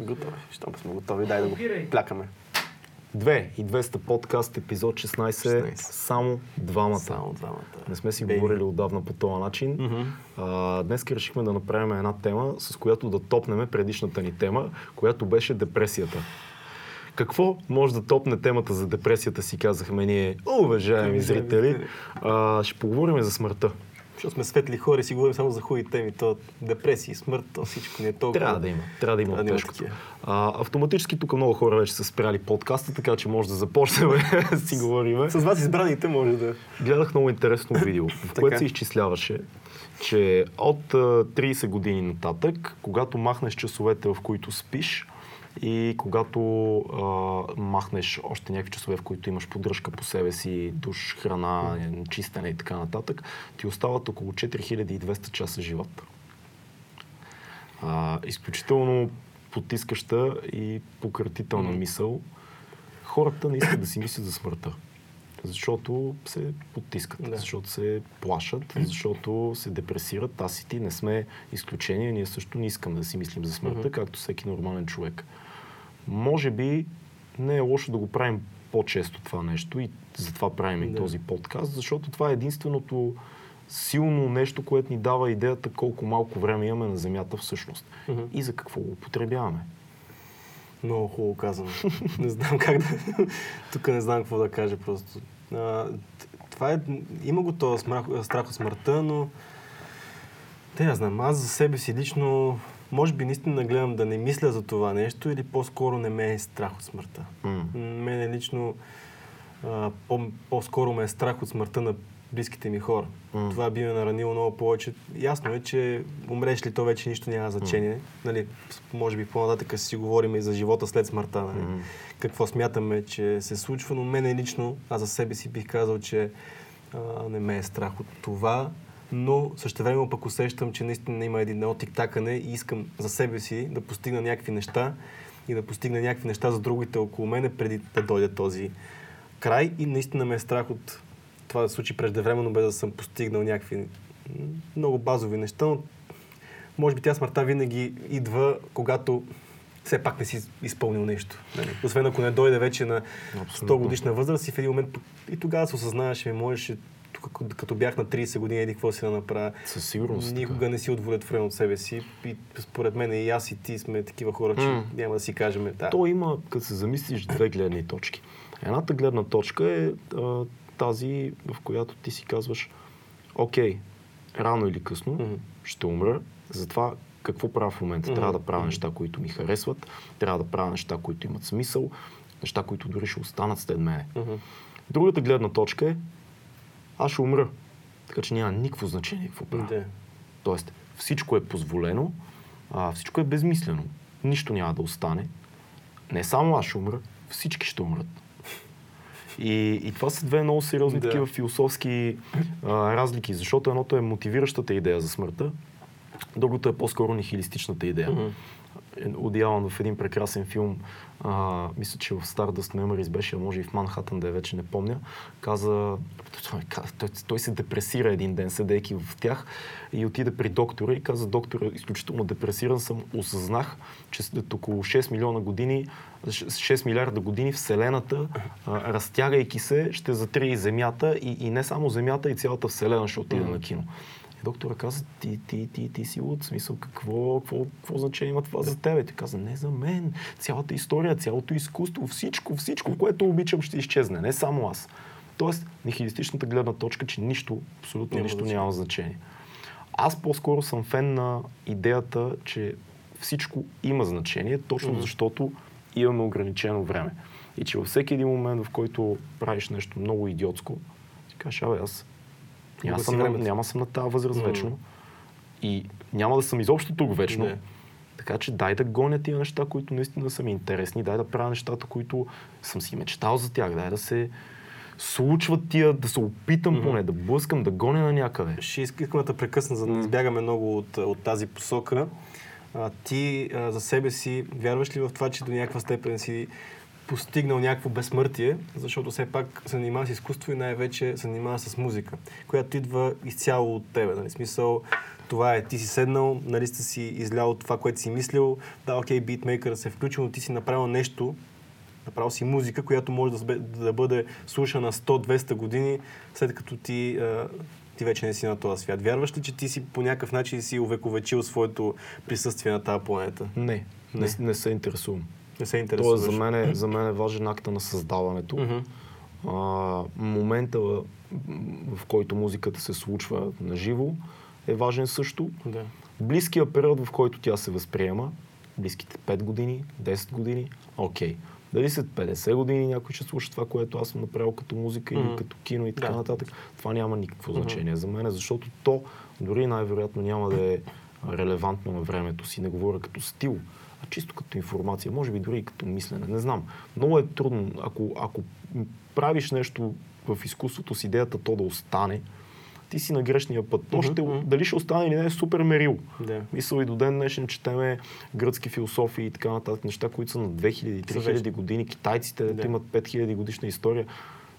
Готови. Щом сме готови, дай да го плякаме. 2 и 200 подкаст, епизод 16, 16. само двамата. Само двамата. Не сме си Бейби. говорили отдавна по този начин. Мгм. А, днес решихме да направим една тема, с която да топнеме предишната ни тема, която беше депресията. Какво може да топне темата за депресията, си казахме ние, уважаеми зрители. А, ще поговорим за смъртта. Защото сме светли хора и си говорим само за хубави теми. То депресии, смърт, то всичко не е толкова. Трябва да има. Трябва да има Трябва тежкото. А, автоматически тук много хора вече са спряли подкаста, така че може да започнем да си говорим. С вас избраните може да... Гледах много интересно видео, в което се изчисляваше, че от а, 30 години нататък, когато махнеш часовете, в които спиш, и когато а, махнеш още някакви часове, в които имаш поддръжка по себе си, душ, храна, чистене и така нататък, ти остават около 4200 часа живот. А, изключително потискаща и пократителна мисъл. Хората не искат да си мислят за смъртта. Защото се потискат, Да. защото се плашат, защото се депресират. Аз и ти не сме изключения, ние също не искаме да си мислим за смъртта, Мгм. както всеки нормален човек. Може би не е лошо да го правим по-често това нещо и затова правим и Да. този подкаст, защото това е единственото силно нещо, което ни дава идеята колко малко време имаме на Земята всъщност Мгм. и за какво го употребяваме. Много хубаво казано. не знам как да... Тук не знам какво да кажа просто. А, това е... Има го този смрах- страх от смъртта, но... Те я знам. Аз за себе си лично... Може би наистина гледам да не мисля за това нещо или по-скоро не ме е страх от смъртта. М, Мене лично а, по- по-скоро ме е страх от смъртта на близките ми хора. М. Това би ме наранило много повече. Ясно е, че умреш ли то вече нищо няма значение. Нали, с- може би по-нататък си говорим и за живота след смъртта. Нали? М. Какво смятаме, че се случва, но мене лично, аз за себе си бих казал, че а, не ме е страх от това, но също време пък усещам, че наистина има един едно тиктакане и искам за себе си да постигна някакви неща и да постигна някакви неща за другите около мене, преди да дойде този край и наистина ме е страх от това да се случи преждевременно, без да съм постигнал някакви много базови неща, но може би тя смъртта винаги идва, когато все пак не си изпълнил нещо. Нали? Освен ако не дойде вече на 100 Абсолютно. годишна възраст и в един момент и тогава се осъзнаваш, ми можеше, тук, като- бях на 30 години, еди какво си да направя. Със сигурност. така. Никога не си удовлетворен от себе си. И според мен и аз и ти сме такива хора, че М. няма да си кажем. Да. То има, като се замислиш, две гледни точки. Едната гледна точка е а, тази, в която ти си казваш, окей, рано или късно Мгм. ще умра, затова какво правя в момента? Мгм. Трябва да правя неща, които ми харесват, трябва да правя неща, които имат смисъл, неща, които дори ще останат след мене. Мгм. Другата гледна точка е, аз ще умра. Така че няма никакво значение какво правя. Да. Тоест, всичко е позволено, а, всичко е безмислено. Нищо няма да остане. Не само аз ще умра, всички ще умрат. И, и това са две много сериозни Да. такива философски а, разлики, защото едното е мотивиращата идея за смъртта, другото е по-скоро нихилистичната идея. Мгм. Уди Алън в един прекрасен филм, а, мисля, че в Stardust Memories беше, а може и в Манхатън да е, вече не помня, каза, той, той, той се депресира един ден, седейки в тях и отиде при доктора и каза, доктора, изключително депресиран съм, осъзнах, че след около 6 милиона години, 6 милиарда години Вселената, а, разтягайки се, ще затри и Земята и, и не само Земята, и цялата Вселена ще отиде Мгм. на кино. Доктора каза, ти, ти, ти, ти си луд, смисъл, какво, какво, какво значение има това за тебе? Ти каза, не за мен. Цялата история, цялото изкуство, всичко, всичко, което обичам, ще изчезне. Не само аз. Тоест, нихилистичната гледна точка, че нищо, абсолютно Няма нищо значение. няма значение. Аз по-скоро съм фен на идеята, че всичко има значение, точно Мгм. защото имаме ограничено време. И че във всеки един момент, в който правиш нещо много идиотско, ти кажеш, абе, аз си съм, на, времето. няма съм на тази възраст вечно и няма да съм изобщо тук вечно. Не. Така че дай да гоня тия неща, които наистина са ми интересни, дай да правя нещата, които съм си мечтал за тях, дай да се случват тия, да се опитам Мгм. поне, да блъскам, да гоня на някъде. Ще иска- искам да те прекъсна, за да не избягаме много от, от тази посока. А, ти а, за себе си вярваш ли в това, че до някаква степен си постигнал някакво безсмъртие, защото все пак се занимава с изкуство и най-вече се занимава с музика, която идва изцяло от тебе. Нали? Смисъл, това е, ти си седнал, нали сте си излял това, което си мислил, да, окей, битмейкър се е включил, но ти си направил нещо, направил си музика, която може да, да бъде слушана 100-200 години, след като ти, ти вече не си на този свят. Вярваш ли, че ти си по някакъв начин си увековечил своето присъствие на тази планета? Не, не, Не. не, не се интересувам. Не се интересуваш? Тоест, за мен, е, за мен е важен акта на създаването. Мгм. А, момента, в, който музиката се случва на живо, е важен също. Да. Близкия период, в който тя се възприема, близките 5 години, 10 години, окей. Дали след 50 години някой ще слуша това, което аз съм направил като музика Мгм. или като кино и така Да. нататък, това няма никакво значение за мен, защото то дори най-вероятно няма да е релевантно на времето си. Не говоря като стил, а чисто като информация, може би дори и като мислене. Не знам. Много е трудно. Ако, ако правиш нещо в изкуството с идеята то да остане, ти си на грешния път. То ще, мгм. дали ще остане или не е супер мерил. Да. Мисъл и до ден днешен четеме гръцки философии и така нататък, неща, които са на 2000-3000 вечни. години. Китайците да. имат 5000 годишна история.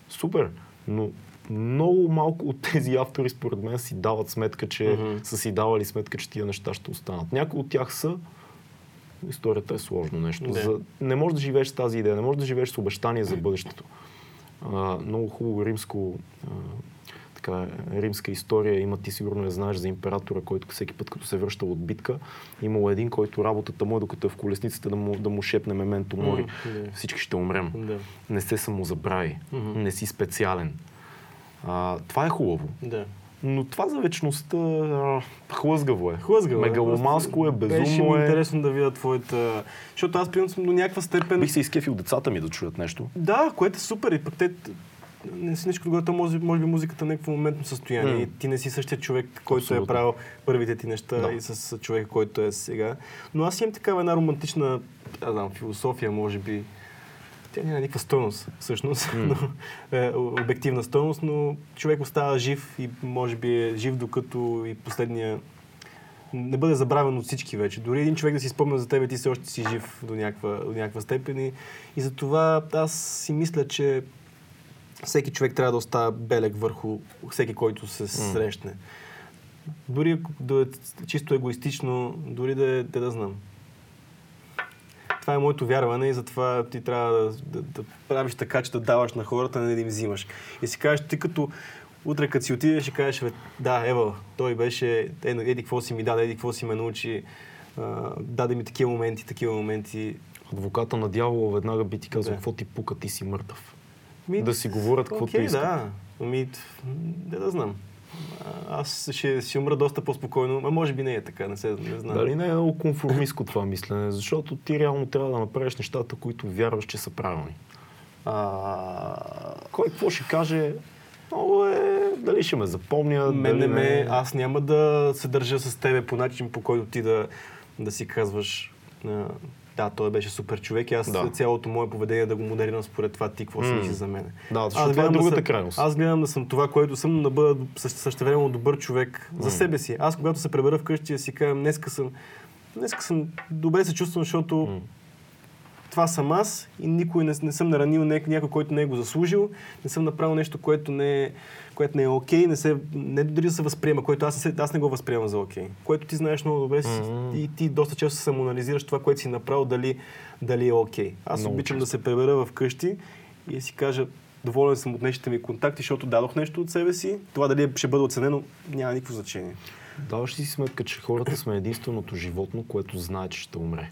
Супер! Но много малко от тези автори, според мен, си дават сметка, че Мгм. са си давали сметка, че тия неща ще останат. Някои от тях са. Историята е сложно нещо. Да. За... Не можеш да живееш с тази идея, не можеш да живееш с обещание за бъдещето. А, много хубаво римско а, така, римска история има, ти сигурно я знаеш за императора, който всеки път, като се връща от битка, имал един, който работата му е, докато е в колесницата, да му, да му шепне мементо мори. Да. Всички ще умрем. Да. Не се самозабрави. Мгм. Не си специален. А, това е хубаво. Да. Но това за вечността хлъзгаво е. Хлъзгаво е. Мегаломанско е, Беше безумно ми е. интересно да видя твоята... Защото аз, съм до някаква степен... Бих се изкефил децата ми да чуят нещо. Да, което е супер. И пък те... Не си нещо другото, може, може би музиката е някакво моментно състояние. И ти не си същия човек, който Абсолютно. е правил първите ти неща Да. и с човека, който е сега. Но аз имам такава една романтична, аз знам, философия, може би. Тя няма никаква стойност, всъщност, М. но, е, обективна стойност, но човек остава жив и може би е жив докато и последния не бъде забравен от всички вече. Дори един човек да си спомня за тебе, ти все още си жив до някаква, до някаква степен. И, и затова аз си мисля, че всеки човек трябва да оставя белег върху всеки, който се срещне. Дори ако да е чисто егоистично, дори да е, да, да знам. Това е моето вярване и затова ти трябва да, да, да правиш така, че да даваш на хората, а не да им взимаш. И си кажеш, ти като утре като си отидеш и кажеш, «Бе, да, ева, той беше, е, еди какво си ми даде, еди какво си ме научи, а, даде ми такива моменти, такива моменти. Адвоката на дявола веднага би ти казал, какво ти пука, ти си мъртъв. Ми, Да си говорят каквото Окей, искат. да. Т- да, да знам. Аз ще, ще умра доста по-спокойно, а може би не е така, не, се, не знам. Дали не е много конформистко това мислене? Защото ти реално трябва да направиш нещата, които вярваш, че са правилни. А, Кой какво ще каже, много е, дали ще ме запомня, мен дали не ме, аз няма да се държа с тебе по начин, по който ти да, да си казваш да, той беше супер човек и аз Да. цялото мое поведение да го моделирам според това ти какво си М. мислиш за мен. Да, защото това е да другата съм, крайност. Аз гледам да съм това, което съм, да бъда същевременно добър човек за М. себе си. Аз когато се пребера вкъщи да си кажа, днеска съм, днеска съм добре се чувствам, защото М. това съм аз и никой не, не съм наранил няк- някой, който не е го заслужил, не съм направил нещо, което не е, което не е окей, не, се, не дори да се възприема, което аз, не се- аз не го възприемам за окей. Което ти знаеш много добре Мгм. и ти доста често се самоанализираш това, което си направил, дали, дали е окей. Аз Много обичам често. да се пребера в къщи и да си кажа, доволен съм от днешните ми контакти, защото дадох нещо от себе си. Това дали ще бъде оценено, няма никакво значение. Даваш си сметка, че хората сме единственото животно, което знае, че ще умре?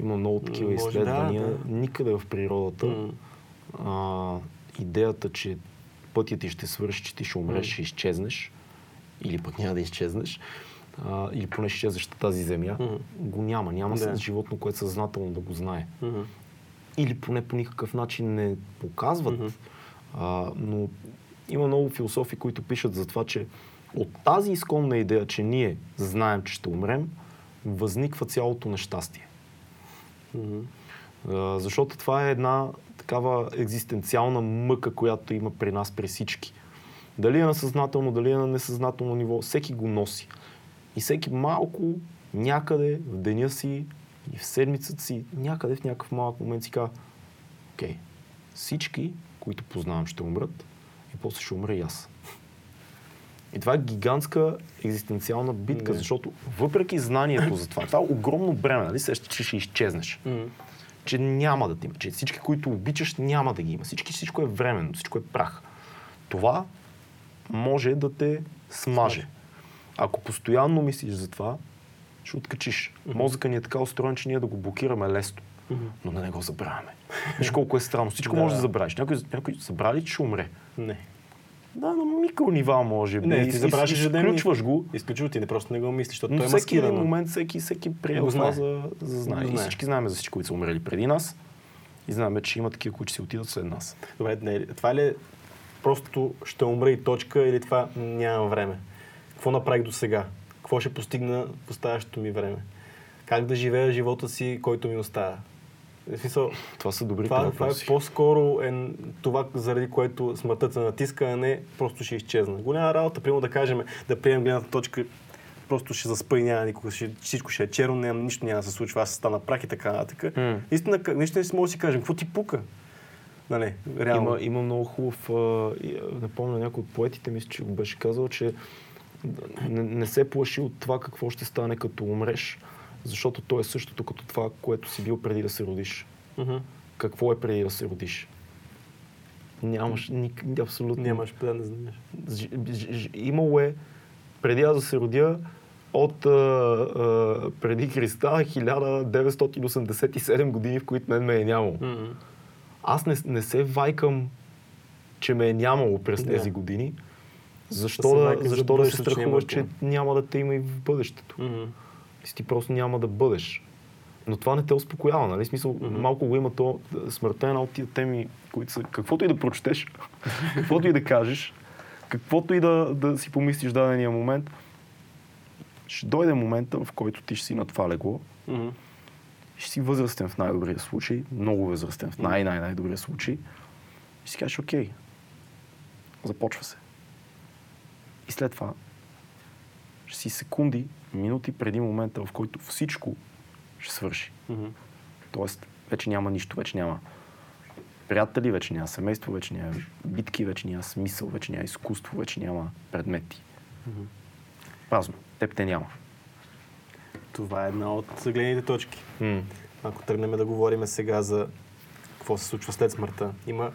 Има много такива Може, изследвания. да, Никъде в природата М. а, идеята, че пътят ти ще свърши, че ти ще умреш, ще изчезнеш, или пък няма да изчезнеш, а, или поне ще изчезнеш тази земя, Мгм. го няма. Няма да. животно, което съзнателно да го знае. Мгм. Или поне по никакъв начин не показват. Мгм. А, но има много философи, които пишат за това, че от тази изконна идея, че ние знаем, че ще умрем, възниква цялото нещастие. Мгм. А, защото това е една такава екзистенциална мъка, която има при нас, при всички. Дали е на съзнателно, дали е на несъзнателно ниво, всеки го носи. И всеки малко, някъде в деня си и в седмицата си, някъде в някакъв малък момент си казва, окей, всички, които познавам, ще умрат и после ще умра и аз. И това е гигантска екзистенциална битка, Не. защото въпреки знанието за това, това е огромно бреме, нали? Сещаш, че ще изчезнеш. Че няма да те има, че всички, които обичаш, няма да ги има. Всички, всичко е временно, всичко е прах. Това може да те смаже. Ако постоянно мислиш за това, ще откачиш. Мозъка ни е така устроен, че ние да го блокираме лесно. Но да не го забравяме. Виж колко е странно. Всичко Да. може да забравиш. Някой, някой забрави, че ще умре. Не. Да, на микронива може би. Не, ти забравяш ежедневни- Изключваш го. Изключва ти, не просто не го мислиш, защото той е всеки един маскирано. момент, всеки, всеки приема това знае. за, за знание. Го И знае. всички знаем за всички, които са умрели преди нас. И знаем, че има такива, които си отидат след нас. Добре, не, това ли е просто ще умра и точка или това нямам време? Какво направих до сега? Какво ще постигна в оставащото ми време? Как да живея живота си, който ми остава? Смисъл, Това са добрите това, това е по-скоро е това, заради което смъртта се натиска, а не просто ще изчезна. Голяма работа, примерно да кажем, да приемем гледната точка, просто ще заспа и няма никога, ще, всичко ще е черно, няма, нищо няма да се случва, аз стана прах и така нататък. Наистина, как- наистина си може да си кажем, какво ти пука? Нали, реално. Има, има много хубав, а, и, а, не помня някой от поетите, мисля, че го беше казал, че не, не се плаши от това какво ще стане като умреш, защото то е същото като това, което си бил преди да се родиш. Мгм. Какво е преди да се родиш? Нямаш ник, абсолютно. Нямаш да не знаеш. Ж- ж- ж- Имало е, преди аз да се родя, от а, а, преди Христа 1987 години, в които мен ме е нямало. Мгм. Аз не, не се вайкам, че ме е нямало през Да. тези години. Защо Да да, защо да се страхуваш, че да няма да те има и в бъдещето? Мгм. Си ти просто няма да бъдеш. Но това не те успокоява, нали? Смисъл, Мгм. малко го има то. Смъртта е една от тия теми, които са... Каквото и да прочетеш, каквото и да кажеш, каквото и да, да си помислиш в дадения момент, ще дойде момента, в който ти ще си на това легло, Мгм. ще си възрастен в най-добрия случай, много възрастен в най-най-най-добрия случай, и си кажеш, окей, започва се. И след това ще си секунди, минути преди момента, в който всичко ще свърши. Мгм. Тоест, вече няма нищо, вече няма приятели, вече няма семейство, вече няма битки, вече няма смисъл, вече няма изкуство, вече няма предмети. Мгм. Празно. Теб те няма. Това е една от гледните точки. М. Ако тръгнем да говорим сега за какво се случва след смъртта, има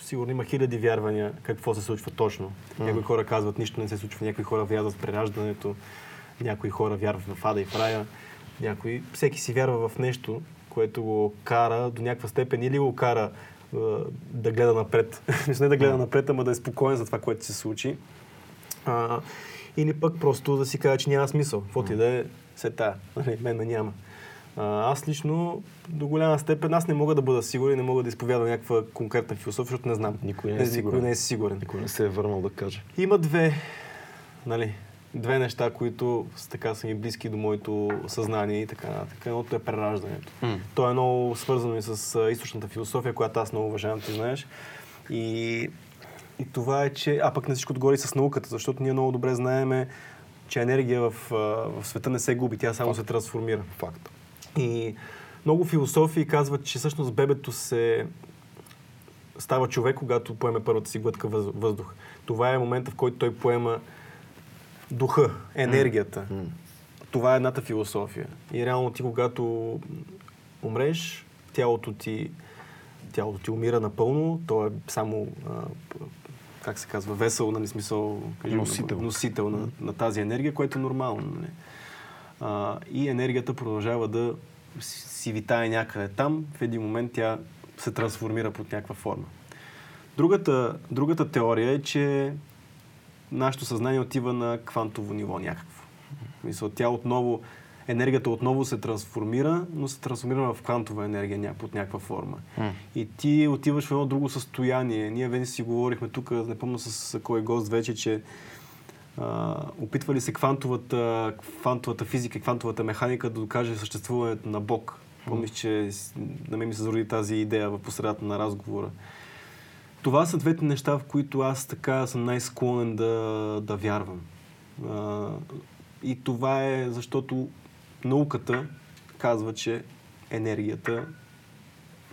сигурно има хиляди вярвания какво се случва точно. Някои хора казват нищо не се случва, някои хора вярват в прераждането, някои хора вярват в ада и в рая, някои, всеки си вярва в нещо, което го кара до някаква степен или го кара е, да гледа напред. Мисля, не да гледа напред, ама да е спокоен за това, което се случи. А, или пък просто да си каже, че няма смисъл. Каквото и да е, се тая. Нали, мен няма. А, аз лично до голяма степен аз не мога да бъда сигурен, не мога да изповядам някаква конкретна философия, защото не знам. Никой не е сигурен. Никой не е сигурен. Никой не се е върнал да каже. Има две, нали, две неща, които така са ми близки до моето съзнание и така нататък. Едното е прераждането. М. То е много свързано и с източната философия, която аз много уважавам, ти знаеш. И, и това е, че... А пък на всичко отгоре и с науката, защото ние много добре знаеме, че енергия в, в света не се губи, тя само се трансформира. Факт. И много философии казват, че всъщност бебето се става човек, когато поеме първата си глътка въз- въздух. Това е момента, в който той поема духа, енергията. М. Това е едната философия. И реално ти, когато умреш, тялото ти, тялото ти умира напълно, то е само, а, как се казва, весел, нали смисъл, кажем, Носител. носител на, на тази енергия, което е нормално. Нали? А, и енергията продължава да си витае някъде там, в един момент тя се трансформира под някаква форма. Другата, другата теория е, че нашето съзнание отива на квантово ниво някакво. Мисля, тя отново, енергията отново се трансформира, но се трансформира в квантова енергия под някаква форма. М. И ти отиваш в едно друго състояние. Ние вече си говорихме тук, не помня с кой гост вече, че а, опитвали се квантовата, квантовата физика квантовата механика да докаже съществуването на Бог. Помниш, че на мен ми се зароди тази идея в посредата на разговора. Това са двете неща, в които аз така съм най-склонен да, да вярвам. А, и това е защото науката казва, че енергията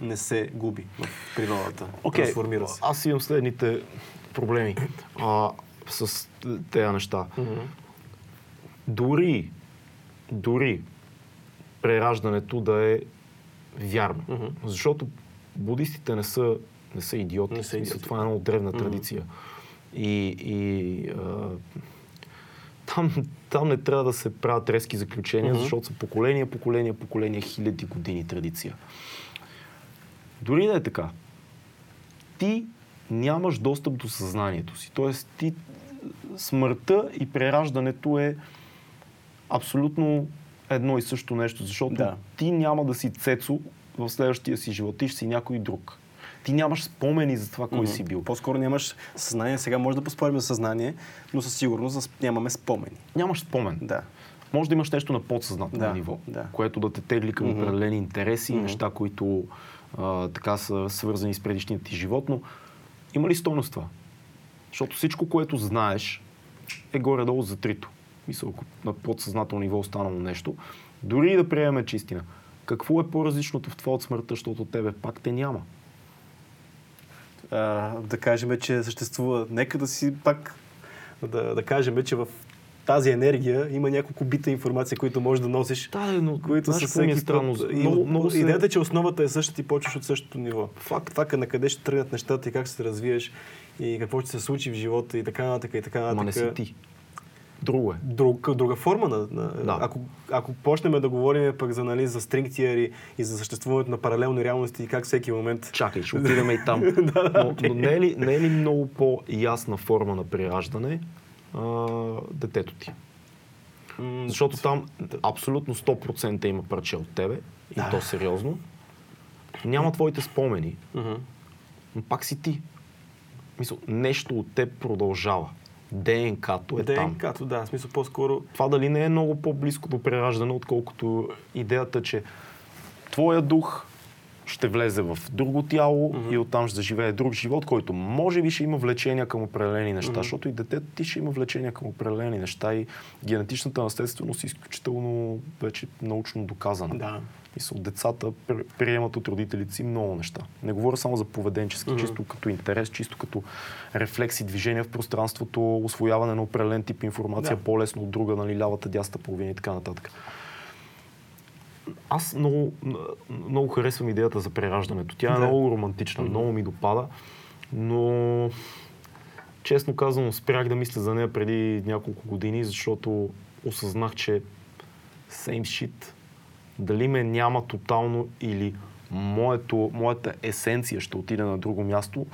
не се губи в природата. Окей, Трансформира се. аз имам следните проблеми а, с тези неща. Дори, дори прераждането да е вярно. Мгм. Защото будистите не са, не са идиоти. Не са идиоти. Това е много древна Мгм. традиция. И, и а, там, там не трябва да се правят резки заключения, Мгм. защото са поколения, поколения, поколения, хиляди години традиция. Дори да е така, ти нямаш достъп до съзнанието си. Тоест, ти смъртта и прераждането е абсолютно едно и също нещо, защото Да. ти няма да си цецо в следващия си живот, ти ще си някой друг. Ти нямаш спомени за това, кой Мгм. си бил. По-скоро нямаш съзнание. Сега може да поспорим за съзнание, но със сигурност нямаме спомени. Нямаш спомен. Да. Може да имаш нещо на подсъзнателно Да, ниво, да. което да те тегли към Мгм. определени интереси, Мгм. неща, които а, така са свързани с предишния ти живот, но има ли стойност това? Защото всичко, което знаеш, е горе-долу затрито. Мисля, ако на подсъзнателно ниво е останало нещо, дори и да приемем, че истина. Какво е по-различното в това от смъртта, защото тебе пак те няма? А, да кажем, че съществува. Нека да си пак да, да кажем, че в тази енергия има няколко бита информация, които можеш да носиш. Да, бе, но които са е всеки странно? път. И Много, много се... Идеята е, че основата е същата и почваш от същото ниво. Факт, това е на къде ще тръгнат нещата и как ще се развиеш и какво ще се случи в живота и така нататък и така нататък. Ама не си ти. Друго е. Друг, друга форма на... на Да. ако, ако почнем да говорим пък за, нали, за string theory и за съществуването на паралелни реалности и как всеки момент... Чакай, ще отидем и там. но но не, е ли, не е ли много по-ясна форма на прераждане а, детето ти? М, Защото там абсолютно 100% има парче от тебе, и Да. то сериозно. Няма твоите спомени, мгм. но пак си ти. Мисъл, нещо от теб продължава. ДНК-то е. ДНК-то, да, в смисъл по-скоро... Това дали не е много по-близко до прераждане, отколкото идеята, че твоя дух ще влезе в друго тяло Мгм. и оттам ще заживее друг живот, който може би ще има влечения към определени неща, Мгм. защото и детето ти ще има влечения към определени неща и генетичната наследственост е изключително вече научно доказана. Да. Мисъл, децата пр- приемат от родителите си много неща. Не говоря само за поведенчески, Мгм. чисто като интерес, чисто като рефлекси, движения в пространството, освояване на определен тип информация, Да. по-лесно от друга, нали, лявата, дясната половина и така нататък. Аз много, много харесвам идеята за прераждането. Тя е Да. много романтична, Мгм. много ми допада, но честно казано спрях да мисля за нея преди няколко години, защото осъзнах, че same shit. Дали ме няма тотално или моето, моята есенция ще отиде на друго място,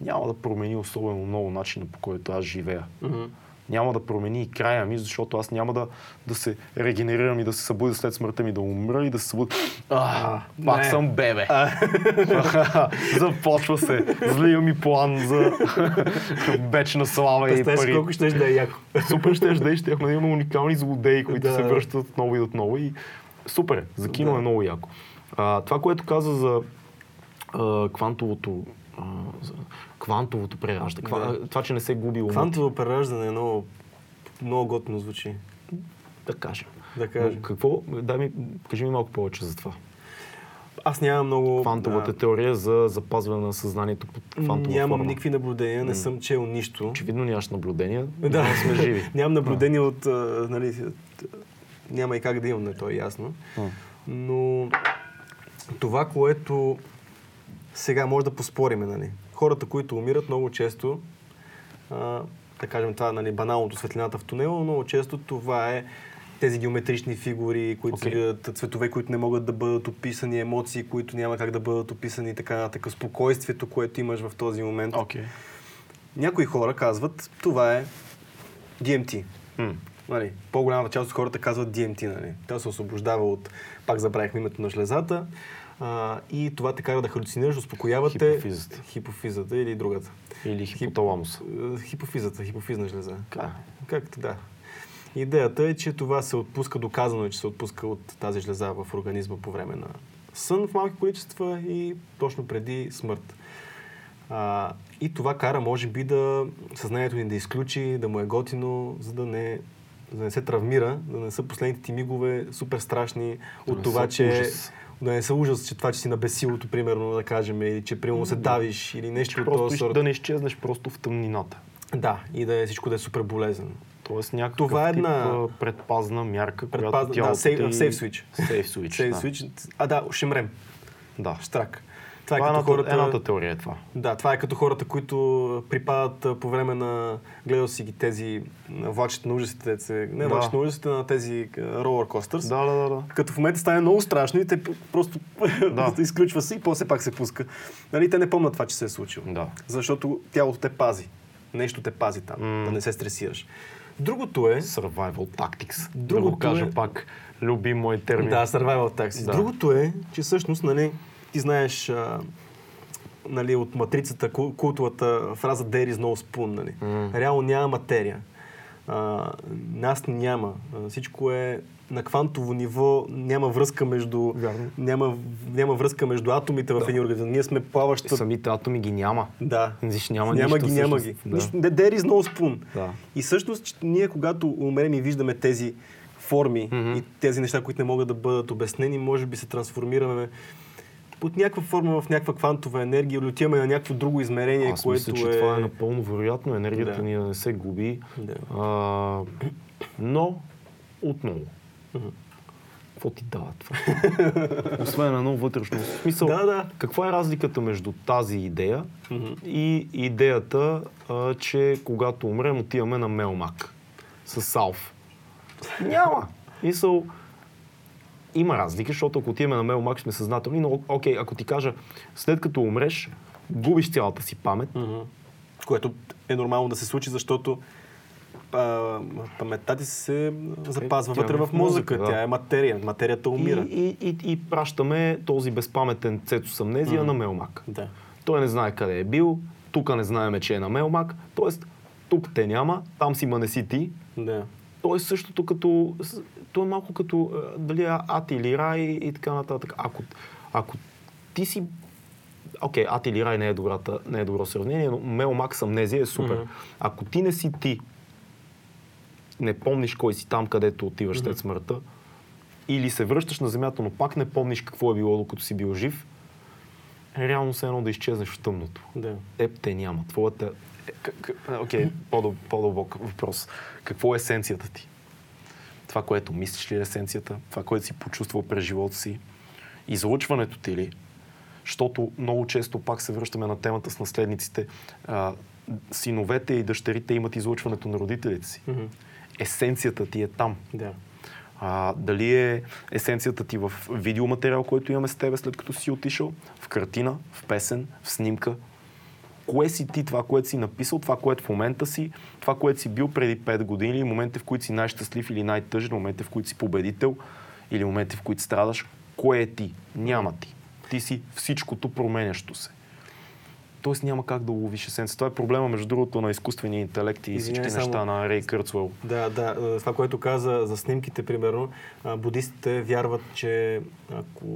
няма да промени особено много начина по който аз живея. Мгм. Няма да промени и края ми, защото аз няма да, да се регенерирам и да се събудя след смъртта ми, да умра и да се събудя. А, пак не. съм бебе. Започва се. Злия ми план за вечна слава и пари. колко ще да е яко. Супер ще да щяхме да имаме уникални злодеи, които се връщат отново и отново. И супер е. За кино Да. е много яко. А, това, което каза за а, квантовото а, за квантовото прераждане. Ква, Да. Това, че не се губи ума, Квантово прераждане е много, много готино звучи. да кажем. Да кажем. Но какво, дай ми, кажи ми малко повече за това. Аз нямам много... Квантовата а, теория за запазване на съзнанието под квантова Нямам форма. никакви наблюдения, не съм чел нищо. Очевидно нямаш наблюдения, Да, да. сме живи. Нямам наблюдение от... а, нали, от- няма и как да имам, не, то е ясно. Но това, което сега може да поспориме, нали? Хората, които умират много често, а, да кажем това, нали, баналното светлината в тунела, много често това е тези геометрични фигури, които okay. се виждат, цветове, които не могат да бъдат описани, емоции, които няма как да бъдат описани и така нататък, спокойствието, което имаш в този момент. Окей. Някои хора казват, това е DMT. М. Нали, по-голямата част от хората казват DMT. Нали. Тя се освобождава от, пак забравихме името на жлезата, а, и това те кара да халюцинираш, успокоявате Хипофизата. хипофизата или другата. Или хипоталамуса. Е, Хипофизата, хипофизна жлеза. Така. Както да. Идеята е, че това се отпуска, доказано е, че се отпуска от тази жлеза в организма по време на сън в малки количества и точно преди смърт. А, и това кара, може би, да съзнанието ни да изключи, да му е готино, за да не, за да не се травмира, да не са последните ти мигове супер страшни Да от това, са че, ужас. да не се ужас, че това, че си на бесилото, примерно, да кажем, или че примерно се давиш, или нещо от Просто този сорт. да не изчезнеш просто в тъмнината. Да, и да е всичко да е супер болезнено. Тоест някакъв Това е тип една- а, предпазна мярка, Предпазна- която да, тялото сейф- ти... сейф switch. Сейф Сейф да. А да, ще мрем. Да. Штрак. Това е Това е едната, хората... едната теория е това. Да, това е като хората, които припадат по време на... Гледал си ги тези влачите на ужасите, не Да. влачите на ужасите, на тези ролър костърс. Да, да, да, да. Като в момента стане много страшно и те просто Да. изключва се и после пак се пуска. Нали, те не помнят това, че се е случило. Да. Защото тялото те пази. Нещо те пази там, М. да не се стресираш. Другото е... Survival tactics. да Другото го кажа е- пак. Любим мой термин. Да, survival taxi. Да. Другото е, че всъщност, нали, ти знаеш а, нали, от матрицата, кул- култовата фраза There is no spoon. Нали. М. Реално няма материя. А, нас няма. А, всичко е на квантово ниво, няма връзка между, Вярно. няма, няма връзка между атомите в един организъм. Ние сме плаваща... Самите атоми ги няма. Да. Виж, няма, няма нищо ги, няма ги. Да. Нищо, there is no spoon. Да. И всъщност, ние когато умрем и виждаме тези форми Мгм. и тези неща, които не могат да бъдат обяснени, може би се трансформираме под някаква форма в някаква квантова енергия или отиваме на някакво друго измерение, Аз което мисля, че е... това е напълно вероятно. Енергията Да. ни да не се губи. Да. А, но, отново. Какво ти дава това? Освен едно вътрешно. Смисъл, Да, да. каква е разликата между тази идея и идеята, а, че когато умрем, отиваме на Мелмак с Салф? Няма. Мисъл, има разлика, защото ако отиваме на Мелмак, сме съзнателни, но окей, ако ти кажа, след като умреш, губиш цялата си памет, Мгм. Което е нормално да се случи, защото а, паметта ти се запазва тя е вътре в мозъка. да. Тя е материя. Материята умира. И, и, и, и пращаме този безпаметен цецо с амнезия на Мелмак. Да. Той не знае къде е бил, тук не знаеме, че е на Мелмак, т.е. тук те няма, там си ма не си ти. Да. То е същото като... То е малко като а, дали е ад или рай и така нататък. Ако, ако ти си... Окей, ад или рай не е, добрата, не е добро сравнение, но Мелмак с амнезия е супер. Мгм. Ако ти не си ти, не помниш кой си там, където отиваш след смъртта, или се връщаш на земята, но пак не помниш какво е било, докато си бил жив, е реално се едно да изчезнеш в тъмното. Да. Теб те няма. Твоята... е, Окей, по-дъл- по-дълбок въпрос. Какво е есенцията ти? Това, което мислиш ли е есенцията? Това, което си почувствал през живота си? Излъчването ти ли? Защото много често пак се връщаме на темата с наследниците. А, синовете и дъщерите имат излъчването на родителите си. Мгм. Есенцията ти е там. Да. А, дали е есенцията ти в видеоматериал, който имаме с тебе след като си отишъл, в картина, в песен, в снимка. Кое си ти, това, което си написал, това, което в момента си, това, което си бил преди 5 години, или моментите, в които си най-щастлив или най-тъжен, моментите, в които си победител, или моментите, в които страдаш. Кое е ти? Няма ти. Ти си всичкото променящо се. Тоест няма как да уловиш есенция. Това е проблема, между другото, на изкуствения интелект и Извинявай, всички неща само- на Рей Кърцуел. Да, да. Това, което каза за снимките, примерно, будистите вярват, че ако...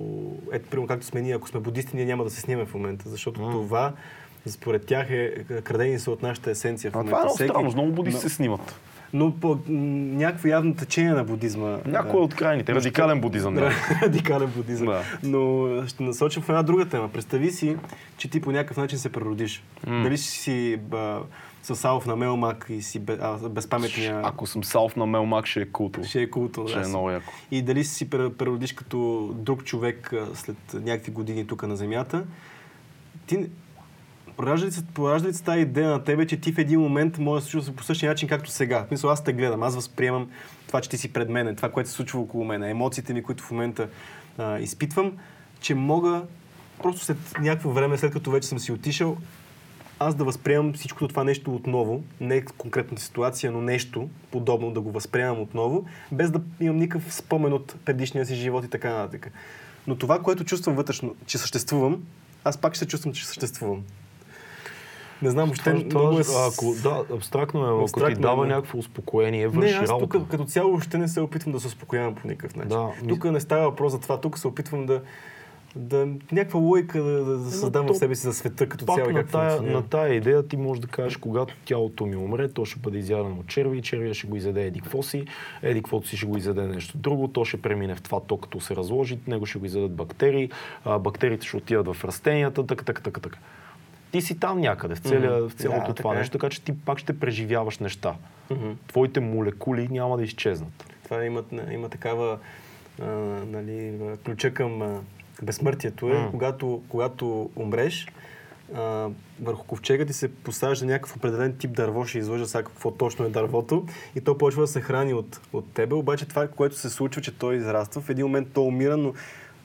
Ето, примерно, както сме ние, ако сме будисти, ние няма да се снимаме в момента, защото М. това, според тях, е крадени са от нашата есенция в А момента. това е много странно. Много будисти Но- се снимат. Но по някакво явно течение на будизма. Някой от крайните. Радикален будизъм. Да. Радикален будизъм. Да. Но ще насочим в една друга тема. Представи си, че ти по някакъв начин се преродиш. М. Дали си ба, съсалов на Мелмак и си бе, а, безпаметния... Ако съм салф на Мелмак, ще е култо. Ще е култо. Ще е да. много яко. И дали си преродиш като друг човек а, след някакви години тук на Земята, ти поражда ли се, тази идея на тебе, че ти в един момент може да се случва по същия начин, както сега? В смисъл, аз те гледам, аз възприемам това, че ти си пред мен, това, което се случва около мен, емоциите ми, които в момента а, изпитвам, че мога просто след някакво време, след като вече съм си отишъл, аз да възприемам всичкото това нещо отново, не конкретната ситуация, но нещо подобно да го възприемам отново, без да имам никакъв спомен от предишния си живот и така нататък. Но това, което чувствам вътрешно, че съществувам, аз пак ще чувствам, че съществувам. Не знам, въобще Това, много е... с- ако, да, абстрактно е, ако Абстрактно ти е, дава да. някакво успокоение, Не, върши аз работа. тук като цяло въобще не се опитвам да се успокоявам по никакъв начин. Да, ми- тук не става въпрос за това. Тук се опитвам да да, някаква логика да, да, да създам то- в себе си за света като цяло на тая, на тая идея ти можеш да кажеш, когато тялото ми умре, то ще бъде изядено от черви, червия ще го изяде еди какво си, еди каквото си ще го изяде нещо друго, то ще премине в това, то като се разложи, него ще го изядат бактерии, а, бактериите ще отидат в растенията, така, така, така, така. Ти си там някъде, в, целия, Мгм. в цялото Да, това е. нещо, така че ти пак ще преживяваш неща. Мгм. Твоите молекули няма да изчезнат. Това има, има такава а, нали, ключа към а, безсмъртието е, М. когато, когато умреш, а, върху ковчега ти се посажда някакъв определен тип дърво, ще излъжа сега какво точно е дървото, и то почва да се храни от, от тебе, обаче това, което се случва, че той израства, в един момент той умира, но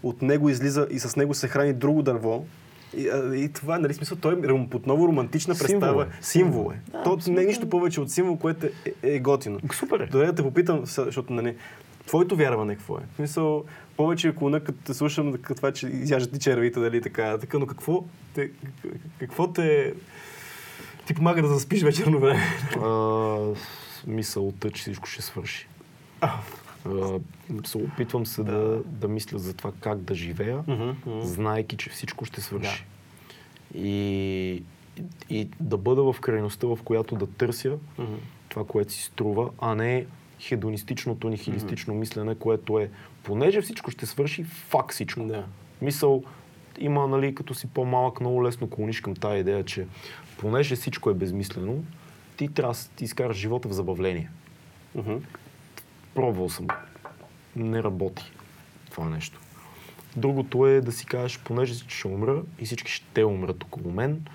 от него излиза и с него се храни друго дърво. И, и това, нали, смисъл, той е отново романтична Символ представа. е. Символ е. Да, То не е нищо повече от символ, което е, е, е готино. Супер е. Добре да те попитам, защото нали, твоето вярване какво е? В смисъл, повече клона, като те слушам това, че изяждат ти червите, дали така, така, но какво те, какво те ти помага да заспиш вечерно време? А, мисълта, че всичко ще свърши. А, се опитвам се да, да мисля за това как да живея, Мгм, мгм. знаейки, че всичко ще свърши. И, и да бъда в крайността, в която да търся Мгм. това, което си струва, а не хедонистичното, нихилистично мислене, което е, понеже всичко ще свърши, фак всичко. Да. Мисъл, има, нали, като си по-малък, много лесно клониш към тази идея, че понеже всичко е безмислено, ти трябва да ти изкараш живота в забавление. Мгм. Пробвал съм. Не работи това нещо. Другото е да си кажеш, понеже ще умра и всички ще умрат около мен,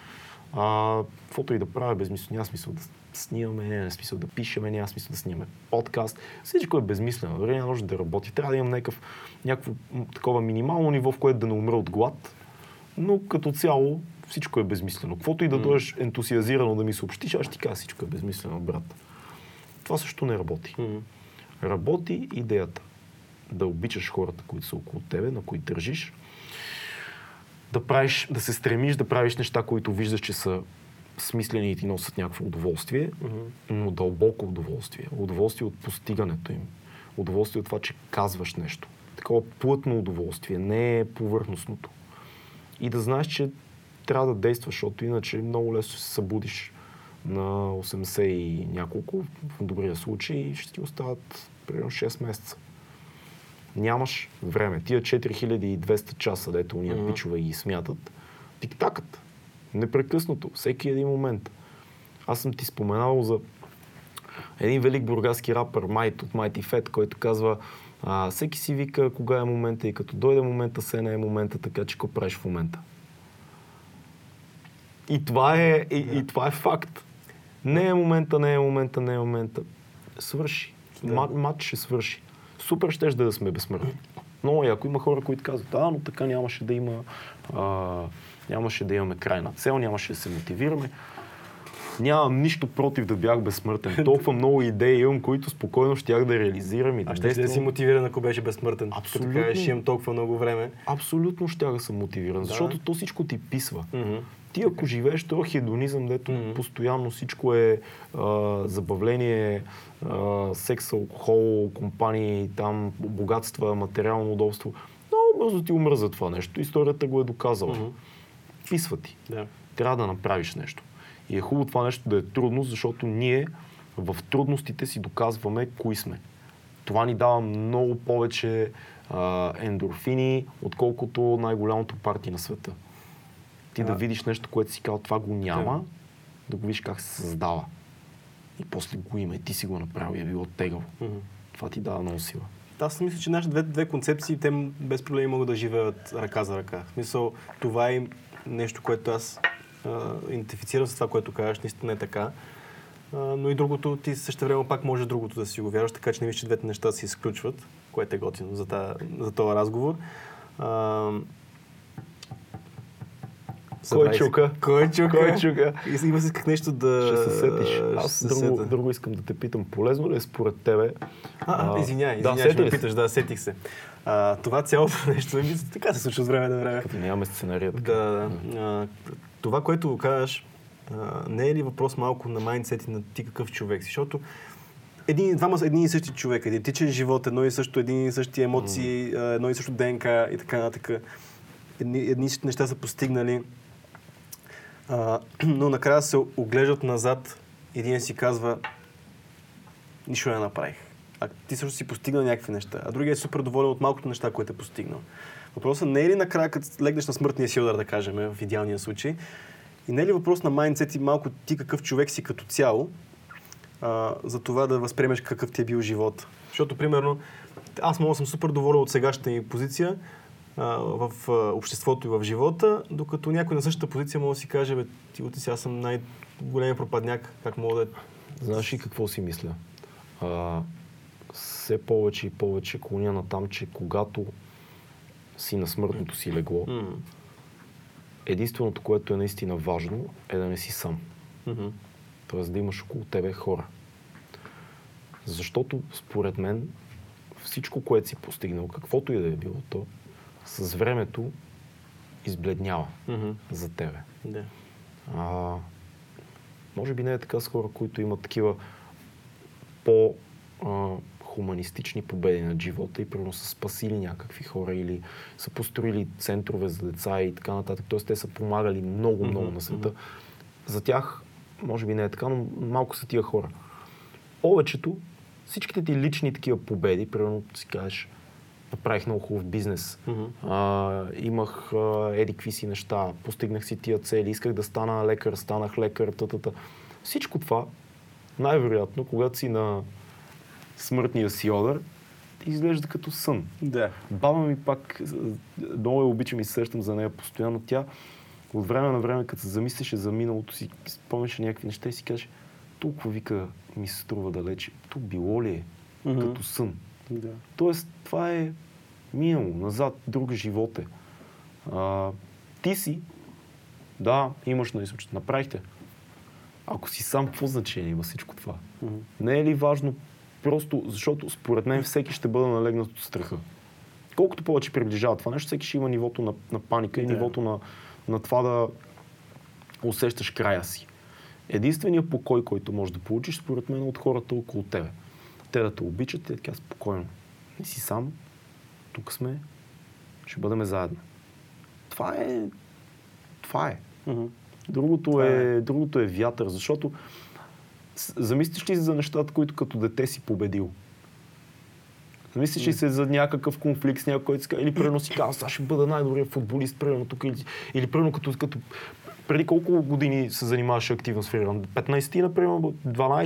а, каквото и да правя безмислено, няма смисъл да снимаме, няма смисъл да пишеме, няма смисъл да снимаме подкаст. Всичко е безмислено. Дори няма нужда да работи. Трябва да имам някакъв, някакво такова минимално ниво, в което да не умра от глад, но като цяло всичко е безмислено. Каквото и да дойдеш ентусиазирано да ми съобщиш, аз ще ти кажа всичко е безмислено, брат. Това също не работи. Мгм. Работи идеята да обичаш хората, които са около тебе, на които държиш, да, правиш, да се стремиш да правиш неща, които виждаш, че са смислени и ти носят някакво удоволствие, но дълбоко удоволствие. Удоволствие от постигането им. Удоволствие от това, че казваш нещо. Такова плътно удоволствие, не е повърхностното. И да знаеш, че трябва да действаш, защото иначе много лесно се събудиш на 80 и няколко, в добрия случай, ще ти остават примерно 6 месеца. Нямаш време. Тия 4200 часа, дето уния Мгм. пичове ги смятат, тик-такът. Непрекъснато, всеки един момент. Аз съм ти споменал за един велик бургаски рапър, Майт от Mighty Fat, който казва а, всеки си вика кога е момента и като дойде момента, се не е момента, така че какво правиш в момента. И това е, и, и това е факт. Не е момента, не е момента, не е момента. Свърши. Да. Ма, матч ще свърши. Супер ще да, да сме безсмъртни. Но ако има хора, които казват, да, но така нямаше да има, а, нямаше да имаме крайна цел, нямаше да се мотивираме. Нямам нищо против да бях безсмъртен. Толкова много идеи имам, които спокойно щях да реализирам и да А ще да си мотивиран, ако беше безсмъртен? Абсолютно. Като кажеш, имам толкова много време. Абсолютно щях да съм мотивиран, защото то всичко ти писва. Мгм. Ти ако живееш този хедонизъм, дето Мгм. постоянно всичко е а, забавление, а, секс, алкохол, компании, там богатства, материално удобство, много бързо ти умръза това нещо. Историята го е доказала. Мгм. Писва ти. Да. Трябва да направиш нещо. И е хубаво това нещо да е трудно, защото ние в трудностите си доказваме кои сме. Това ни дава много повече а, ендорфини, отколкото най-голямото парти на света. Ти да А. видиш нещо, което си казал, това го няма, Да. да го видиш как се създава. И после го има и ти си го направил и е било тегаво. Мгм. Това ти дава много сила. Аз мисля, че нашите две, две концепции, те без проблеми могат да живеят ръка за ръка. В смисъл, това е нещо, което аз идентифицирам с това, което казваш, наистина е така. А, но и другото, ти също време пак може другото да си го вярваш, така че не виж, че двете неща се изключват, което е готино за, та, за този разговор. А, Кой се. чука? Кой чука? Кой чука? И- Има си как нещо да... Ще се сетиш. Аз се друго, сета. друго искам да те питам. Полезно ли е според тебе? А, а, извиняй, да, извиняй, сети ще ме питаш, да, сетих се. А, това цялото нещо, ми, така се случва от време на време. Като нямаме сценария. така. Да, а, това, което го а, не е ли въпрос малко на майндсет и на ти какъв човек си? Защото един, двама са един и същи човек, идентичен живот, едно и също, един и същи емоции, а, едно и също ДНК и така нататък. едни, едни неща са постигнали, а, но накрая се оглеждат назад и един си казва, нищо не направих. А ти също си постигнал някакви неща, а другия е супер доволен от малкото неща, които е постигнал. Въпросът не е ли накрая, като легнеш на смъртния си удар, да кажем, в идеалния случай, и не е ли въпрос на майндсет и малко ти какъв човек си като цяло, а, за това да възприемеш какъв ти е бил живот. Защото, примерно, аз мога да съм супер доволен от сегашната ми позиция а, в а, обществото и в живота, докато някой на същата позиция може да си каже, бе, ти от сега съм най-големия пропадняк, как мога да е. Знаеш ли какво си мисля? А, все повече и повече клоня на там, че когато си на смъртното си легло, М. единственото, което е наистина важно, е да не си сам. Мгм. Тоест да имаш около тебе хора. Защото, според мен, всичко, което си постигнал, каквото и да е било то, с времето избледнява Мгм. за тебе. Да. А, може би не е така с хора, които имат такива по а, хуманистични победи над живота и примерно са спасили някакви хора или са построили центрове за деца и така нататък. Тоест те са помагали много, много на света. За тях, може би не е така, но малко са тия хора. Повечето, всичките ти лични такива победи, примерно си кажеш, направих много хубав бизнес, Мгм. а, имах а, еди какви си неща, постигнах си тия цели, исках да стана лекар, станах лекар, тата. Всичко това, най-вероятно, когато си на смъртния си одър, изглежда като сън. Да. Баба ми пак, а, много я обичам и се сещам за нея постоянно. Тя от време на време, като се замислеше за миналото си, спомняше някакви неща и си каже, толкова вика ми се струва далече. То било ли е? Мгм. Като сън. Да. Тоест, това е минало, назад, друг живот е. А, ти си, да, имаш нали, случай, направихте. Ако си сам, какво значение има всичко това? Мгм. Не е ли важно просто, защото според мен всеки ще бъде налегнат от страха. Колкото повече приближава това нещо, всеки ще има нивото на, на паника и Да. нивото на, на това да усещаш края си. Единственият покой, който можеш да получиш, според мен, е от хората около тебе. Те да те обичат и така спокойно. Не си сам, тук сме, ще бъдем заедно. Това е... Това е. Другото Това е, е. другото е вятър, защото замислиш ли се за нещата, които като дете си победил? Замислиш ли се за някакъв конфликт с някой, който или примерно си казва, аз ще бъда най-добрият футболист, примерно тук, или, или примерно като, като преди колко години се занимаваш активно с фриран? 15 ти, например, 12,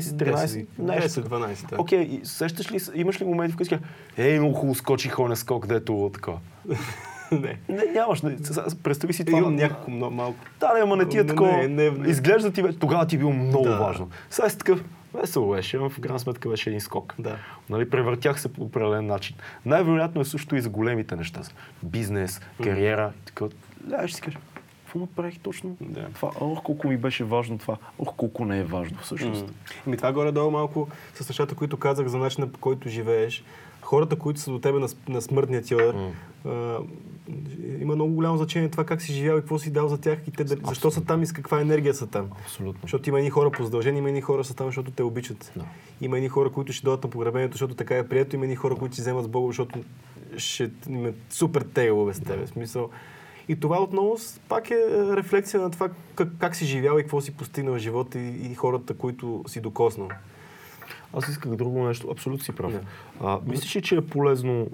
13? 10, 12, да. Окей, сещаш ли, имаш ли моменти, в които си ей, много хубаво скочи хоне скок, дето така. Не. Не, нямаш. Не, представи си това. Имам някакво много малко. да, не, ама не ти е такова. Изглежда ти, тогава ти е било много Да. важно. Сега си такъв, весело беше, но в крайна сметка беше един скок. Да. Нали, превъртях се по определен начин. Най-вероятно е също и за големите неща. Бизнес, кариера. и Така, лягаш си кажеш, какво направих точно? Да. Това, ох, колко ми беше важно това. Ох, колко не е важно всъщност. М. Ами това горе-долу малко с нещата, които казах за начина по който живееш. Хората, които са до тебе на, на смъртния ти удар, а, има много голямо значение това как си живял и какво си дал за тях и те, да- защо са там и с каква енергия са там. Абсолютно. Защото има едни хора по задължение, има едни хора са там, защото те обичат. Да. Има едни хора, които ще дойдат на погребението, защото така е прието, има едни хора, които си вземат с Бога, защото ще им е супер тегло без тебе. В Смисъл. И това отново пак е е, рефлексия на това как, как си живял и какво си постигнал в живота и, и хората, които си докоснал. Аз исках друго нещо. Абсолютно си прав. А, мислиш ли, че е полезно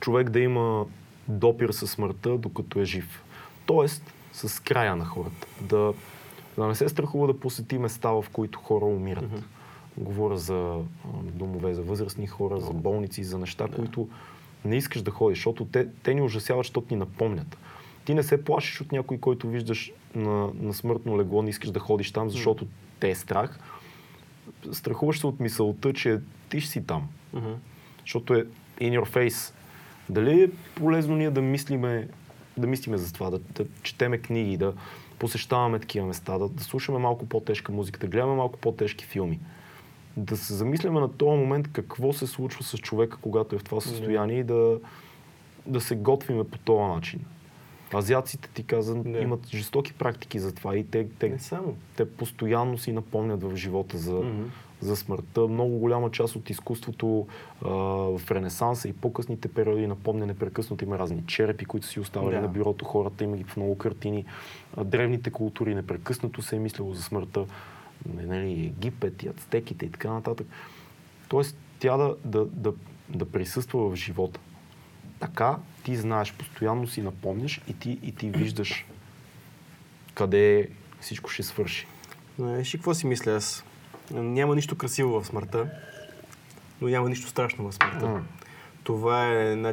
човек да има допир със смъртта, докато е жив? Тоест, с края на хората. Да, да не се страхува да посети места, в които хора умират. Говоря за домове за възрастни хора, за болници, за неща, които не искаш да ходиш, защото те, те ни ужасяват, защото ни напомнят. Ти не се плашиш от някой, който виждаш на, на смъртно легло, не искаш да ходиш там, защото те е страх. Страхуваш се от мисълта, че ти ще си там. Мгм. Защото е in your face. Дали е полезно ние да мислиме, да мислиме за това, да, да четеме книги, да посещаваме такива места, да, да слушаме малко по-тежка музика, да гледаме малко по-тежки филми. Да се замисляме на този момент какво се случва с човека, когато е в това състояние и да, да се готвиме по този начин. Азиаците, ти каза, Да. имат жестоки практики за това и те, те, Не само. те постоянно си напомнят в живота за, Мгм. за смъртта. Много голяма част от изкуството а, в Ренесанса и по-късните периоди напомня непрекъснато има разни черепи, които си оставали Да. на бюрото, хората има ги в много картини. Древните култури непрекъснато се е мислило за смъртта. Нали, Египет и ацтеките и така нататък. Тоест тя да, да, да, да присъства в живота. Така ти знаеш, постоянно си напомняш и ти, и ти виждаш къде всичко ще свърши. Знаеш какво си мисля аз? Няма нищо красиво в смъртта, но няма нищо страшно в смъртта. М. Това е,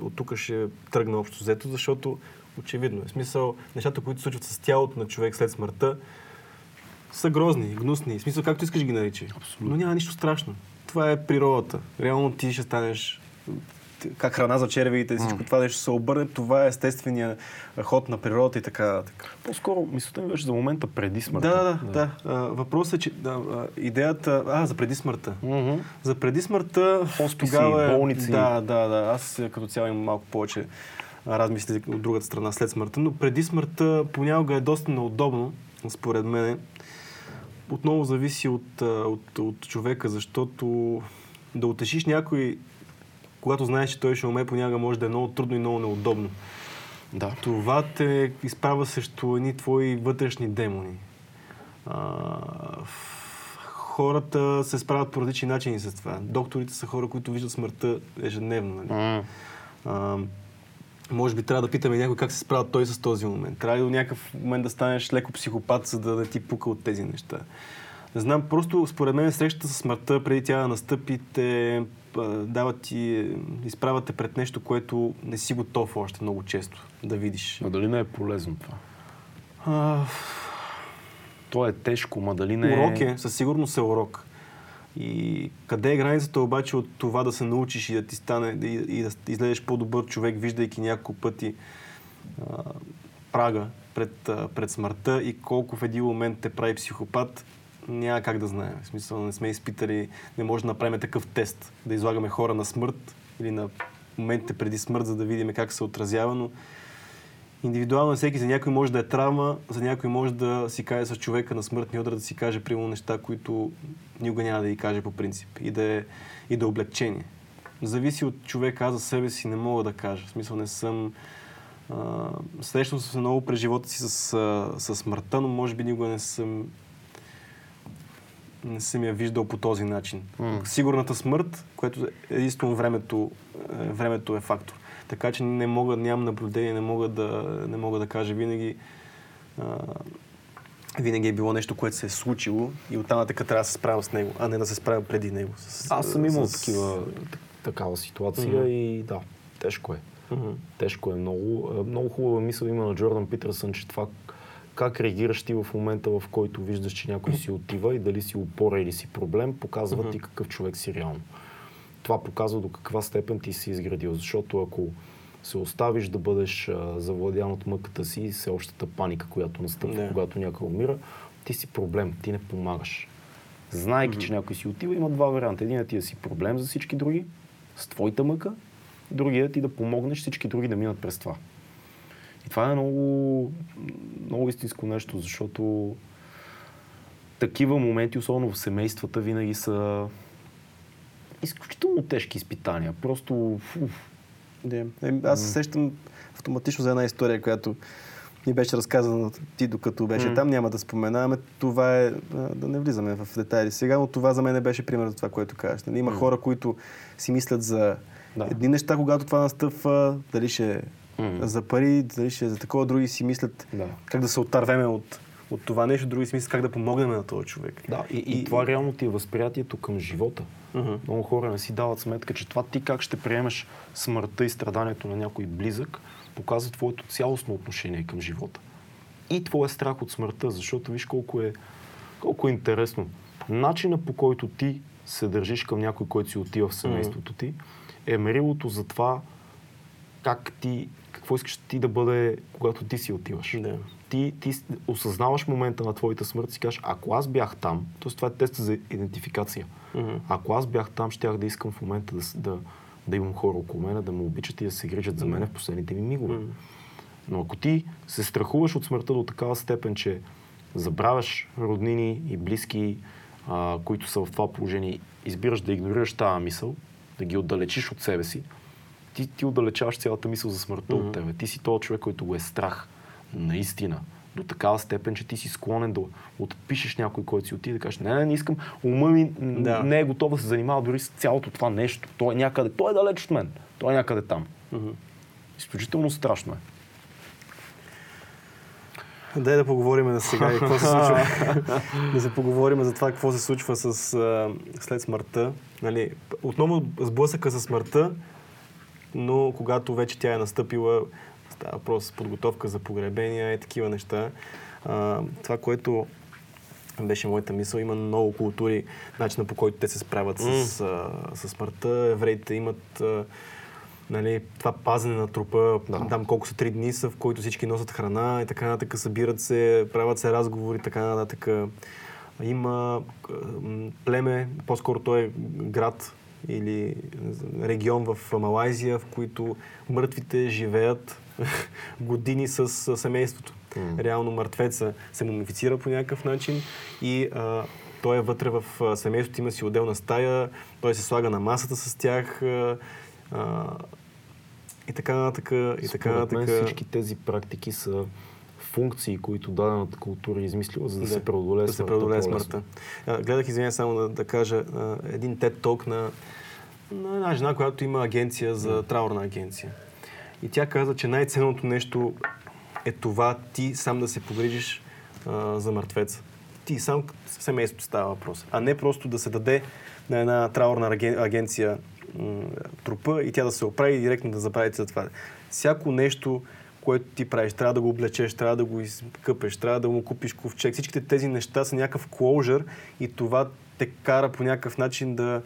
от тук ще тръгна общо взето, защото очевидно е. В смисъл, нещата, които се случват с тялото на човек след смъртта, са грозни, гнусни. В смисъл, както искаш ги наричай. Абсолютно. Но няма нищо страшно. Това е природата. Реално ти ще станеш как храна за червеите, всичко това нещо се обърне. Това е естествения ход на природата и така. нататък. По-скоро мисълта ми беше за момента преди смъртта. Да, да, да. да. А, въпросът е, че да, идеята... А, за преди смъртта. Мгм. За преди смъртта Хосписи, тогава е, болници. Да, да, да. Аз е, като цяло имам малко повече размисли от другата страна след смъртта, но преди смъртта понякога е доста неудобно, според мен. Отново зависи от, от, от човека, защото да утешиш някой, когато знаеш, че той ще уме, понякога може да е много трудно и много неудобно. да. Това те изправя срещу едни твои вътрешни демони. А, хората се справят по различни начини с това. Докторите са хора, които виждат смъртта ежедневно. Нали? М. А, може би трябва да питаме някой как се справя той с този момент. Трябва ли до някакъв момент да станеш леко психопат, за да не ти пука от тези неща. Не знам, просто според мен срещата с смъртта, преди тя да настъпи, те а, дават ти, изправяте пред нещо, което не си готов още много често да видиш. Но дали не е полезно това? А, То е тежко, ма дали не урок е, със сигурност е урок. И къде е границата обаче от това да се научиш и да ти стане, и, и да излезеш по-добър човек, виждайки няколко пъти а, прага пред, а, пред смъртта и колко в един момент те прави психопат, няма как да знаем. В смисъл не сме изпитали, не може да направим такъв тест, да излагаме хора на смърт или на моментите преди смърт, за да видим как се отразява, но индивидуално всеки за някой може да е травма, за някой може да си каже с човека на смъртния удар, да си каже примерно неща, които никога няма да ги каже по принцип и да е, и да е облегчение. Зависи от човека, аз за себе си не мога да кажа. В смисъл не съм... Срещал съм се много през живота си с, а, с смъртта, но може би никога не съм не съм я виждал по този начин. М. Сигурната смърт, което единствено времето, е, времето е фактор. Така че не мога, нямам наблюдение, не мога да, не мога да кажа винаги. А, винаги е било нещо, което се е случило и оттам нататък трябва да се справя с него, а не да се справя преди него. С, Аз съм имал с- такива, так- такава ситуация Мгм. и да, тежко е. Мгм. Тежко е много. Е, Много хубава мисъл има на Джордан Питърсън, че това как реагираш ти в момента, в който виждаш, че някой си отива и дали си опора или си проблем, показва ти какъв човек си реално. Това показва до каква степен ти си изградил. Защото ако се оставиш да бъдеш а, завладян от мъката си и всеобщата паника, която настъпва, Да. когато някой умира, ти си проблем, ти не помагаш. Знайки, че някой си отива, има два варианта. Единият ти да си проблем за всички други, с твоята мъка, другият ти да помогнеш всички други да минат през това. И това е много, много истинско нещо, защото такива моменти, особено в семействата, винаги са изключително тежки изпитания. Просто Да. Е, аз се сещам автоматично за една история, която ни беше разказана ти, докато беше М. там. Няма да споменаваме. Това е, да не влизаме в детайли сега, но това за мен беше пример за това, което казваш. Нали, Има хора, които си мислят за Да. едни неща, когато това настъпва, дали ще за пари, дали ще за такова, други си мислят Да. как да се отървеме от, от това нещо, други си мислят как да помогнем на този човек. Да, и, и, това реално ти е възприятието към живота. Мгм. Много хора не си дават сметка, че това ти как ще приемеш смъртта и страданието на някой близък, показва твоето цялостно отношение към живота. И твоя страх от смъртта, защото виж колко е, колко е интересно. Начина по който ти се държиш към някой, който си отива в семейството ти, е мерилото за това как ти, какво искаш ти да бъде, когато ти си отиваш. Да. Ти, ти осъзнаваш момента на твоята смърт и си кажеш, ако аз бях там, т.е. това е тест за идентификация. Мгм. Ако аз бях там, щях да искам в момента да, да, да имам хора около мене, да ме обичат и да се грижат за мен в последните ми мигове. Мгм. Но ако ти се страхуваш от смъртта до такава степен, че забравяш роднини и близки, а, които са в това положение, избираш да игнорираш тази мисъл, да ги отдалечиш от себе си, ти, ти отдалечаваш цялата мисъл за смъртта mm-hmm. от тебе. Ти си този човек, който го е страх. Наистина. До такава степен, че ти си склонен да отпишеш някой, който си отиде да кажеш, не, не, не искам, ума ми да. не е готов да се занимава дори с цялото това нещо. Той е някъде, той е далеч от мен. Той е някъде там. Mm-hmm. Изключително страшно е. Дай да поговорим за сега и какво се случва. да се поговорим за това какво се случва с, след смъртта. Нали, отново сблъсъка с смъртта, но когато вече тя е настъпила, става въпрос подготовка за погребения и такива неща. А, това, което беше моята мисъл, има много култури, начина по който те се справят mm. с, а, с смъртта. Евреите имат а, нали, това пазене на трупа, да. там колко са три дни са, в които всички носят храна и така нататък, събират се, правят се разговори и така нататък. Има племе, по-скоро той е град или регион в Малайзия, в които мъртвите живеят години с семейството. Mm. Реално мъртвеца се мумифицира по някакъв начин и а, той е вътре в семейството, има си отделна стая, той се слага на масата с тях. А, и така нататък. И така нататък. Всички тези практики са функции, които дадената култура е измислила, за да, да се преодолее да смъртта. Да се преодолее смъртта. гледах, извиня само да, да кажа, а, един TED Talk на, на една жена, която има агенция за траурна агенция. И тя каза, че най-ценното нещо е това ти сам да се погрижиш а, за мъртвеца. Ти сам семейството става въпрос. А не просто да се даде на една траурна агенция трупа и тя да се оправи и директно да забравите за това. Всяко нещо, което ти правиш, трябва да го облечеш, трябва да го изкъпеш, трябва да му купиш ковчег. Всичките тези неща са някакъв кложър и това те кара по някакъв начин да,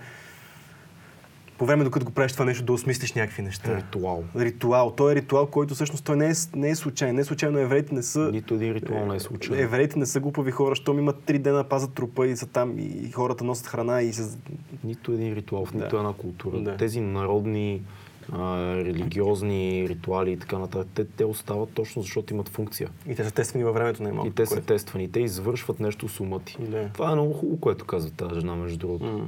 по време, докато го правиш това нещо, да осмислиш някакви неща. Ритуал. Ритуал. Той е ритуал, който всъщност той не е, не е случайен. Не е случайно евреите не са... Нито един ритуал не е случайен. Евреите не са глупави хора, щом имат три дена пазат трупа и са там и хората носят храна и се... Нито един ритуал в нито да. една култура. Да. Тези народни а, религиозни ритуали и така нататък, те, те остават точно защото имат функция. И те са тествани във времето на И те са тествани. Те извършват нещо с ума ти. Да. Това е много хубаво, което казва тази жена, между другото. Mm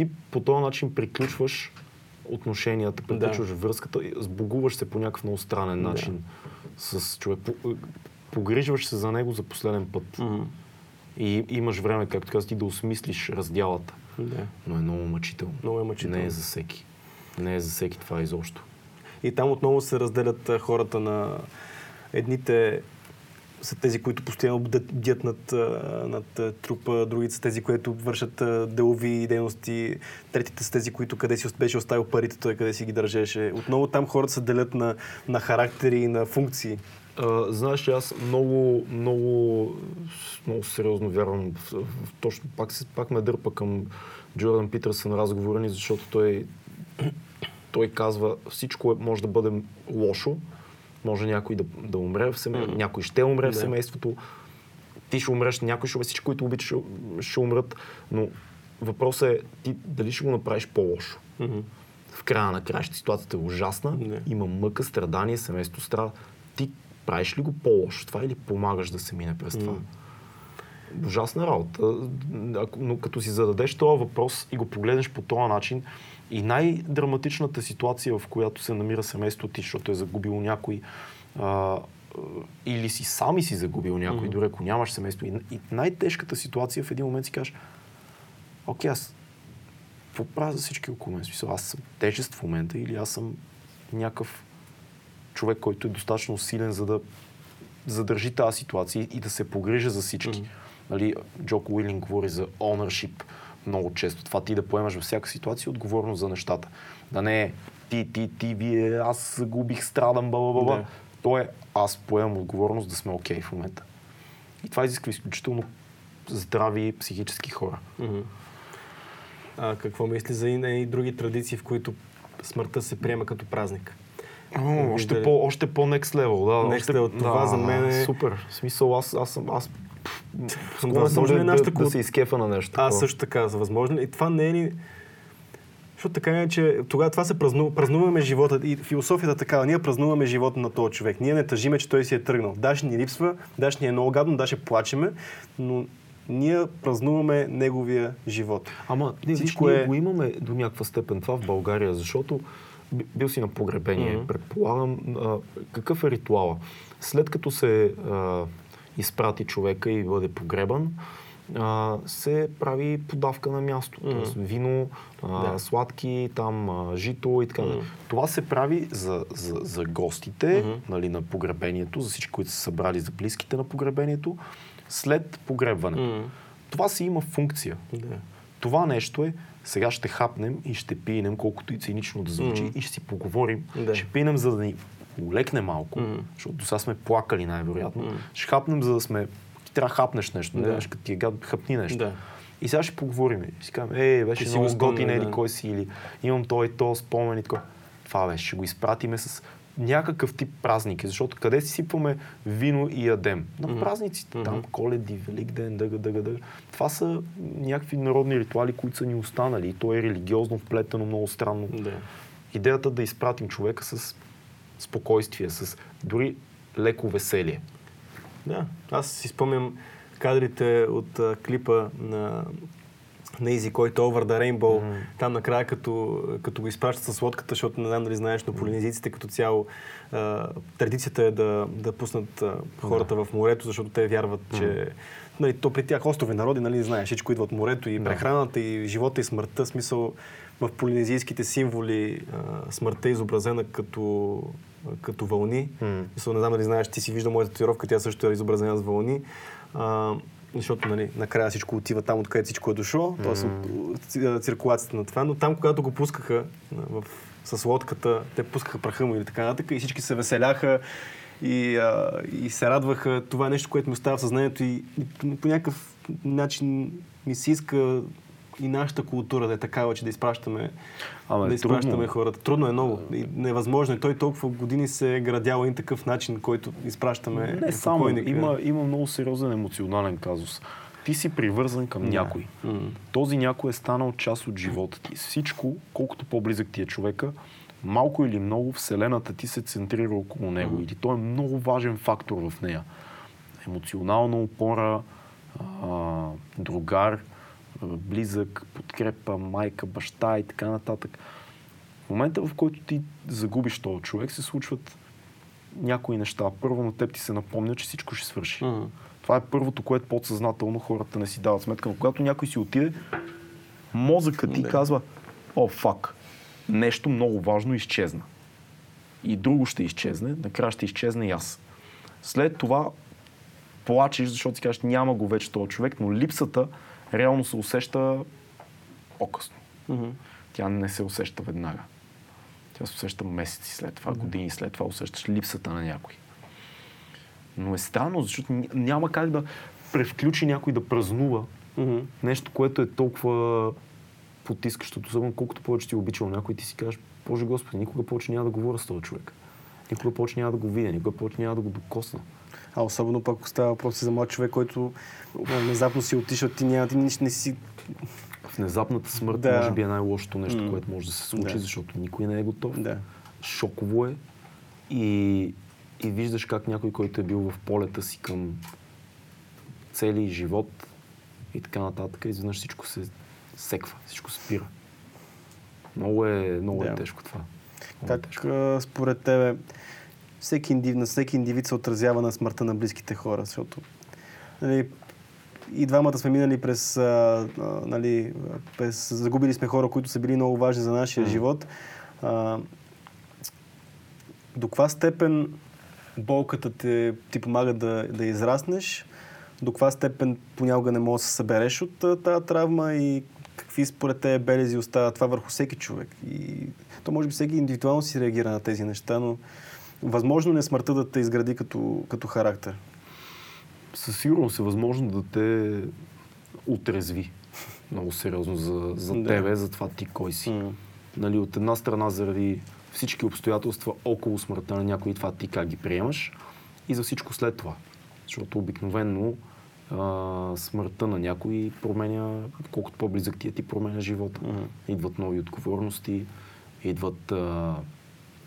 ти по този начин приключваш отношенията, приключваш да. връзката, сбогуваш се по някакъв много странен начин да. с човек. Погрижваш се за него за последен път. Mm-hmm. И имаш време, както казах, ти да осмислиш раздялата. Да. Но е много мъчително. Много е мъчително. Не е за всеки. Не е за всеки това изобщо. И там отново се разделят хората на едните са тези, които постоянно бдят над, над трупа, другите са тези, които вършат делови дейности, третите са тези, които къде си беше оставил парите, той къде си ги държеше. Отново там хората се делят на, на характери и на функции. А, знаеш, аз много, много, много сериозно вярвам. В, в, точно пак, пак ме дърпа към Джордан Питърсън разговора ни, защото той, той казва всичко е, може да бъде лошо, може някой да, да умре в семейството, някой ще умре yeah. в семейството, ти ще умреш, някой ще умре, всички, които обичаш, ще, ще умрат, но въпросът е ти дали ще го направиш по-лошо. Mm-hmm. В края на краща ситуацията е ужасна, yeah. има мъка, страдание, семейството страда. Ти правиш ли го по-лошо това или помагаш да се мине през това? Ужасна работа. Но като си зададеш този въпрос и го погледнеш по този начин, и най-драматичната ситуация, в която се намира семейството ти, защото е загубило някой, а, или си сам и си загубил някой, mm-hmm. дори ако нямаш семейство. И, и най-тежката ситуация в един момент си кажеш, окей, аз какво правя за всички около мен? Смисъл, аз съм тежест в момента или аз съм някакъв човек, който е достатъчно силен, за да задържи тази ситуация и да се погрижа за всички. Mm-hmm. Нали, Джоко Уилинг говори за ownership много често. Това ти да поемаш във всяка ситуация отговорност за нещата. Да не е ти, ти, ти, вие, аз губих, страдам, баба, баба. Да. То е аз поемам отговорност да сме окей okay в момента. И това изисква изключително здрави психически хора. Mm-hmm. А какво мисли за и, и други традиции, в които смъртта се приема като празник? О, още, по, още по next level, да. Next още, level, това да, за мен е... Супер. В смисъл, аз, аз, аз, аз Възможно е нашата да, да се изкефа на нещо? Аз също така, възможно И това не е ли... Защото така е, че тогава това се празнува, празнуваме живота и философията такава. Ние празнуваме живота на този човек. Ние не тъжиме, че той си е тръгнал. Даш ни липсва, даш ни е много гадно, даш ще плачеме, но Ние празнуваме неговия живот. Ама не, Всичко виж, е... ние го имаме до някаква степен това в България, защото бил си на погребение, mm-hmm. предполагам. А, какъв е ритуала? След като се а, изпрати човека и бъде погребан, а, се прави подавка на място. Mm-hmm. Тоест вино, а, да. сладки, там а, жито и така. Mm-hmm. Това се прави за, за, за гостите mm-hmm. нали, на погребението, за всички, които са събрали за близките на погребението, след погребването. Mm-hmm. Това си има функция. Yeah. Това нещо е сега ще хапнем и ще пинем, колкото и цинично да звучи, mm-hmm. и ще си поговорим. Yeah. Ще пинем, за да ни улекне малко, mm-hmm. защото до сега сме плакали най-вероятно. Mm-hmm. Ще хапнем, за да сме ти трябва да хапнеш нещо, да. не ти е гад, хапни нещо. Да. И сега ще поговорим. И си казвам, е, беше много готин, да. кой си, или имам той то спомен и така. Това беше, ще го изпратиме с някакъв тип празники, защото къде си сипваме вино и ядем? На mm-hmm. празниците, mm-hmm. там коледи, велик ден, дъга, дъга, дъга. Това са някакви народни ритуали, които са ни останали и то е религиозно вплетено много странно. Да. Идеята да изпратим човека с спокойствие, с дори леко веселие. Да, аз си спомням кадрите от а, клипа на на Изи, който Over the Rainbow, mm-hmm. там накрая като, като го изпращат с лодката, защото не знам дали знаеш, но полинезийците като цяло а, традицията е да, да пуснат а, хората mm-hmm. в морето, защото те вярват, mm-hmm. че нали, то при тях острови народи, нали, знаеш, всичко идва от морето и прехраната, и живота, и смъртта, смисъл в полинезийските символи а, смъртта е изобразена като като вълни. Mm. Мисъл, не знам дали знаеш, ти си виждал моята татуировка, тя също е изобразена с вълни. А, защото нали, накрая всичко отива там, откъдето всичко е дошло, mm. т.е. циркулацията на това, но там, когато го пускаха в, с лодката, те пускаха праха му или така нататък и всички се веселяха и, а, и се радваха. Това е нещо, което ми остава в съзнанието и, и по някакъв начин ми се иска и нашата култура да е такава, че да изпращаме, Ама, да изпращаме трудно. хората. Трудно е много. И невъзможно. И той толкова години се е градял един такъв начин, който изпращаме. Не само. Има, има много сериозен емоционален казус. Ти си привързан към yeah. някой. Mm. Този някой е станал част от живота ти. Всичко, колкото по-близък ти е човека, малко или много Вселената ти се центрира около него. Mm. Или той е много важен фактор в нея. Емоционална опора, а, другар, близък, подкрепа, майка, баща и така нататък. В момента, в който ти загубиш този човек, се случват някои неща. Първо на теб ти се напомня, че всичко ще свърши. Uh-huh. Това е първото, което подсъзнателно хората не си дават сметка. Но когато някой си отиде, мозъкът ти казва, о, фак, нещо много важно изчезна. И друго ще изчезне, накрая ще изчезне и аз. След това плачеш, защото си кажеш, няма го вече този човек, но липсата реално се усеща по-късно. Mm-hmm. Тя не се усеща веднага. Тя се усеща месеци след това, mm-hmm. години след това усещаш липсата на някой. Но е странно, защото няма как да превключи някой да празнува mm-hmm. нещо, което е толкова потискащото, особено колкото повече ти е обичал някой, ти си кажеш, Боже Господи, никога повече няма да говоря с този човек. Никога повече няма да го видя, никога повече няма да го докосна. А особено пък става въпрос за млад човек, който внезапно си отишъл, ти няма, ти не си... Внезапната смърт да. може би е най-лошото нещо, mm. което може да се случи, да. защото никой не е готов. Да. Шоково е и, и виждаш как някой, който е бил в полета си към цели живот и така нататък, изведнъж всичко се секва, всичко спира. Много е, много е да. е тежко това. Много е как е тежко. според тебе всеки индив, на всеки индивид се отразява на смъртта на близките хора, защото нали, и двамата сме минали през, а, а, нали, през... Загубили сме хора, които са били много важни за нашия mm. живот. А, до каква степен болката те, ти помага да, да израснеш? До каква степен понякога не можеш да се събереш от тази травма и какви според те белези остават това върху всеки човек? И то може би всеки индивидуално си реагира на тези неща, но Възможно ли е смъртта да те изгради като, като характер? Със сигурност е възможно да те отрезви много сериозно за, за да. тебе, за това ти кой си. Mm. Нали, от една страна заради всички обстоятелства около смъртта на някой, това ти как ги приемаш и за всичко след това. Защото обикновенно а, смъртта на някой променя, колкото по-близък ти е, ти променя живота. Mm. Идват нови отговорности, идват а,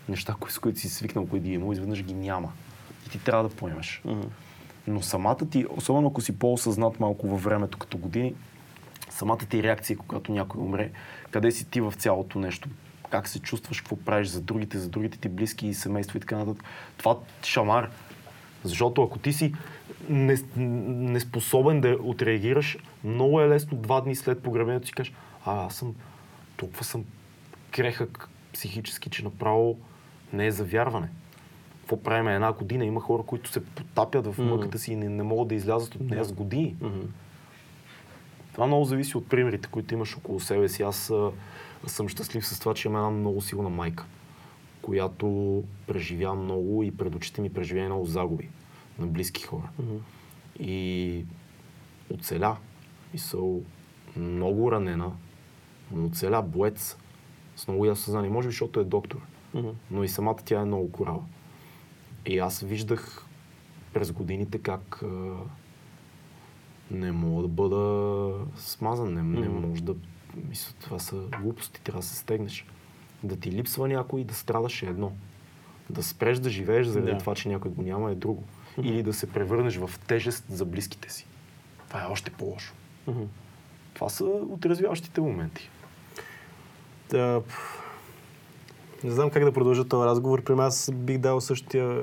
неща, с които си свикнал, които ги е имал, изведнъж ги няма. И ти трябва да поемаш. Mm-hmm. Но самата ти, особено ако си по-осъзнат малко във времето като години, самата ти реакция, когато някой умре, къде си ти в цялото нещо, как се чувстваш, какво правиш за другите, за другите ти близки и семейство и така нататък. Това шамар. Защото ако ти си неспособен да отреагираш, много е лесно два дни след погребението си кажеш, а аз съм, толкова съм крехък психически, че направо не е за вярване. Какво правим една година? Има хора, които се потапят в мъката си и не, не могат да излязат от нея с години. Mm-hmm. Това много зависи от примерите, които имаш около себе си. Аз а, съм щастлив с това, че имам една много силна майка, която преживя много и пред очите ми преживя много загуби на близки хора. Mm-hmm. И оцеля. И са много ранена, но оцеля боец с много ясно съзнание. Може би, защото е доктор. Mm-hmm. Но и самата тя е много корава. И аз виждах през годините как а, не мога да бъда смазан, не, mm-hmm. не може да... Мисля, това са глупости, трябва да се стегнеш. Да ти липсва някой и да страдаш е едно. Да спреш да живееш заради yeah. това, че някой го няма е друго. Mm-hmm. Или да се превърнеш в тежест за близките си. Това е още по-лошо. Mm-hmm. Това са отрезвяващите моменти. Да, не знам как да продължа този разговор. При аз бих дал същия,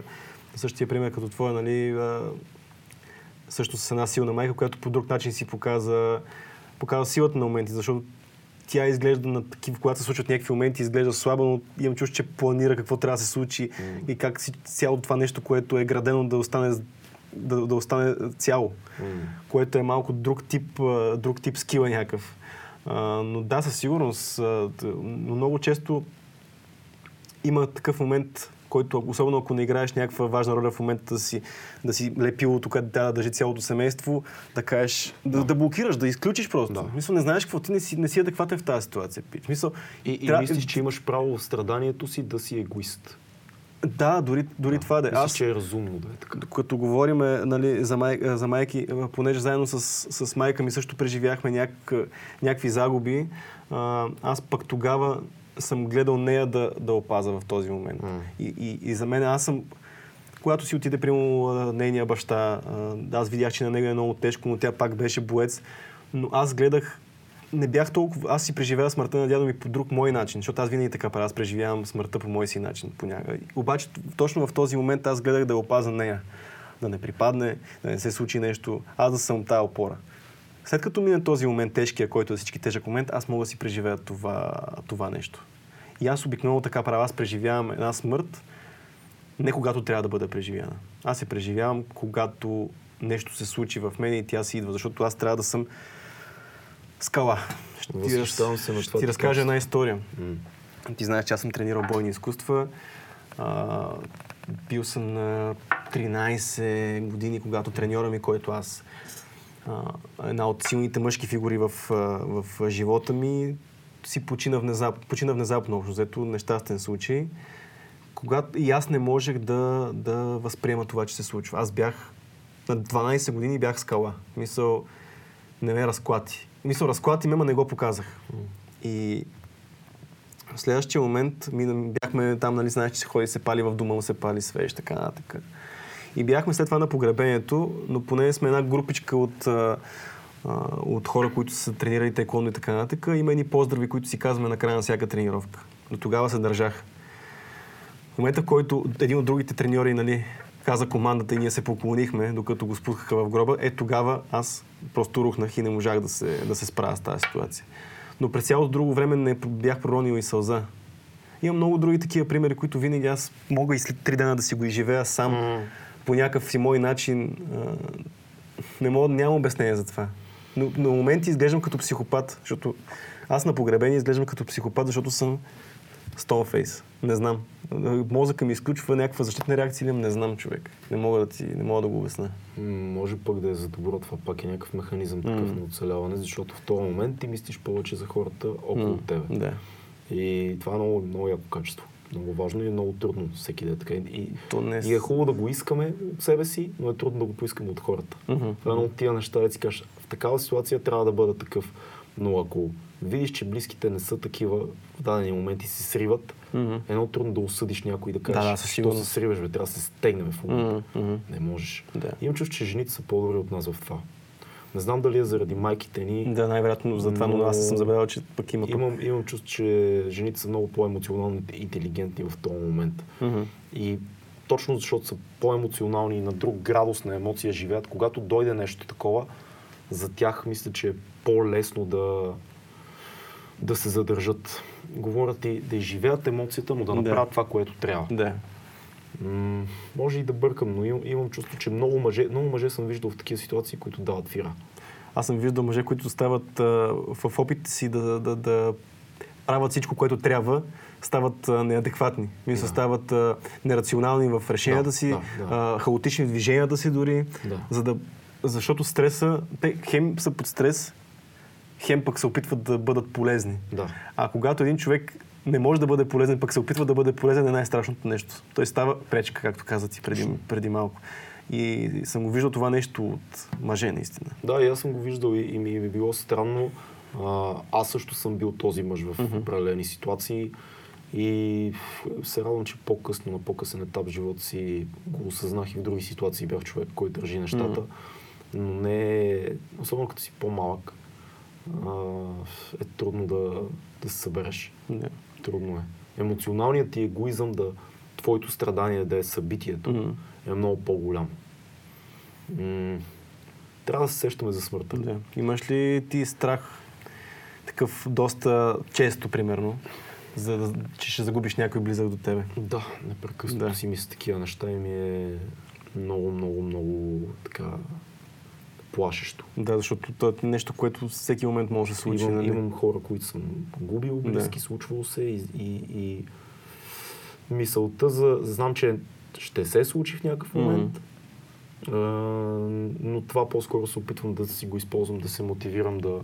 същия пример като твоя, нали, също с една силна майка, която по друг начин си показа, показва силата на моменти, защото тя изглежда на такива, когато се случват някакви моменти, изглежда слаба, но имам чувство, че планира какво трябва да се случи mm. и как си, цялото това нещо, което е градено да остане, да, да остане цяло. Mm. Което е малко друг тип, друг тип скила някакъв. А, но да, със сигурност. Но много често има такъв момент, който, особено ако не играеш някаква важна роля в момента да си, да си лепило тук да държи цялото семейство, да кажеш, да, да. да блокираш, да изключиш просто. Да. Мисъл, не знаеш какво, ти не си, не си адекватен в тази ситуация. Мисъл, и, и трябва... мислиш, че имаш право в страданието си да си егоист. Да, дори, дори да, това да е. Аз, че е разумно да е така. Като говорим нали, за, май, за майки, понеже заедно с, с майка ми също преживяхме няк, някакви загуби, аз пък тогава съм гледал нея да, да опаза в този момент. Mm. И, и, и за мен аз съм когато си отиде, прямо нейния баща, аз видях, че на него е много тежко, но тя пак беше боец. Но аз гледах, не бях толкова, аз си преживявам смъртта на дядо ми по друг мой начин, защото аз винаги така правя, аз преживявам смъртта по мой си начин понякога. Обаче точно в този момент аз гледах да опаза нея, да не припадне, да не се случи нещо, аз да съм тая опора. След като мине този момент, тежкия, който е всички тежък момент, аз мога да си преживея това, това нещо. И аз обикновено така правя, аз преживявам една смърт, не когато трябва да бъда преживяна. Аз се преживявам, когато нещо се случи в мен и тя си идва, защото аз трябва да съм скала. Ще ти, раз... се на ще ти разкажа една история. Mm. Ти знаеш, че аз съм тренирал бойни изкуства. А, бил съм на 13 години, когато треньора ми, който аз а, една от силните мъжки фигури в, в живота ми, си почина внезапно, почина внезапно, общо взето нещастен случай. Когато и аз не можех да, да възприема това, че се случва. Аз бях на 12 години бях скала. Мисъл, не ме разклати. Мисъл, разклати ме, но не го показах. И в следващия момент бяхме там, нали, знаеш, че се ходи, се пали в дома, се пали свеж, така нататък. И бяхме след това на погребението, но поне сме една групичка от, а, от хора, които са тренирали тайкондо и така нататък. Има едни поздрави, които си казваме на края на всяка тренировка. До тогава се държах. В момента, в който един от другите треньори нали, каза командата и ние се поклонихме, докато го спускаха в гроба, е тогава аз просто рухнах и не можах да се, да се справя с тази ситуация. Но през цялото друго време не бях проронил и сълза. Има много други такива примери, които винаги аз мога и след три дена да си го изживея сам mm. по някакъв си мой начин. Не мога, нямам обяснение за това. Но на моменти изглеждам като психопат, защото аз на погребение изглеждам като психопат, защото съм стоунфейс. Не знам. Мозъка ми изключва някаква защитна реакция или не знам човек. Не мога да, ти, не мога да го обясня. Може пък да е за добро, това пак е някакъв механизъм такъв mm. на оцеляване, защото в този момент ти мислиш повече за хората около mm. тебе. Да. И това е много, много яко качество. Много важно и е много трудно всеки да е така. И, То не... и е хубаво да го искаме от себе си, но е трудно да го поискаме от хората. Mm-hmm. Това е едно от тия неща, да си кажеш, в такава ситуация трябва да бъда такъв. Но ако видиш, че близките не са такива, в дадени моменти се сриват, Мгм. едно трудно да осъдиш някой и да кажеш, Да, да, що се сриваш, бе, трябва да се стегнем в момента. Мгм. Не можеш. Да. Имам чувство, че жените са по-добри от нас в това. Не знам дали е заради майките ни. Да, най-вероятно за това, но Но- аз съм забелязал, че пък има. Имам, имам чувство, че жените са много по-емоционално интелигентни в този момент. Мгм. И точно защото са по-емоционални и на друг градус на емоция живеят, когато дойде нещо такова, за тях мисля, че е по-лесно да, да се задържат. Говорят и да изживеят емоцията, но да Да. направят това, което трябва. Да. М- може и да бъркам, но имам, имам чувство, че много мъже, много мъже съм виждал в такива ситуации, които дават фира. Аз съм виждал мъже, които стават а, в опитите си да, да, да правят всичко, което трябва, стават а, неадекватни. Мисля, Да. стават а, нерационални в решенията Да, си, да, да. А, хаотични в движенията си дори. Да. За да, защото стреса, те хем са под стрес, хем пък се опитват да бъдат полезни. Да. А когато един човек не може да бъде полезен, пък се опитва да бъде полезен, е най-страшното нещо. Той става пречка, както каза ти преди, преди малко. И съм го виждал това нещо от мъже, наистина. Да, и аз съм го виждал и, и ми е било странно. А, аз също съм бил този мъж в определени ситуации и се радвам, че по-късно, на по-късен етап в живота си го осъзнах и в други ситуации бях човек, който държи нещата. Но не е, особено като си по-малък, а, е трудно да, да се събереш. Да. Трудно е. Емоционалният ти егоизъм да твоето страдание да е събитието Мгм. е много по-голям. М- трябва да се сещаме за смъртта. Да. Имаш ли ти страх такъв доста често, примерно, за да, че ще загубиш някой близък до тебе? Да, непрекъснато Да. си мисля такива неща и ми е много, много, много така плашещо. Да, защото то е нещо, което всеки момент може да се случи. Имам, нали? имам хора, които съм губил, близки, Да. случвало се и, и, и мисълта за... Знам, че ще се случи в някакъв момент, а, но това по-скоро се опитвам да си го използвам, да се мотивирам да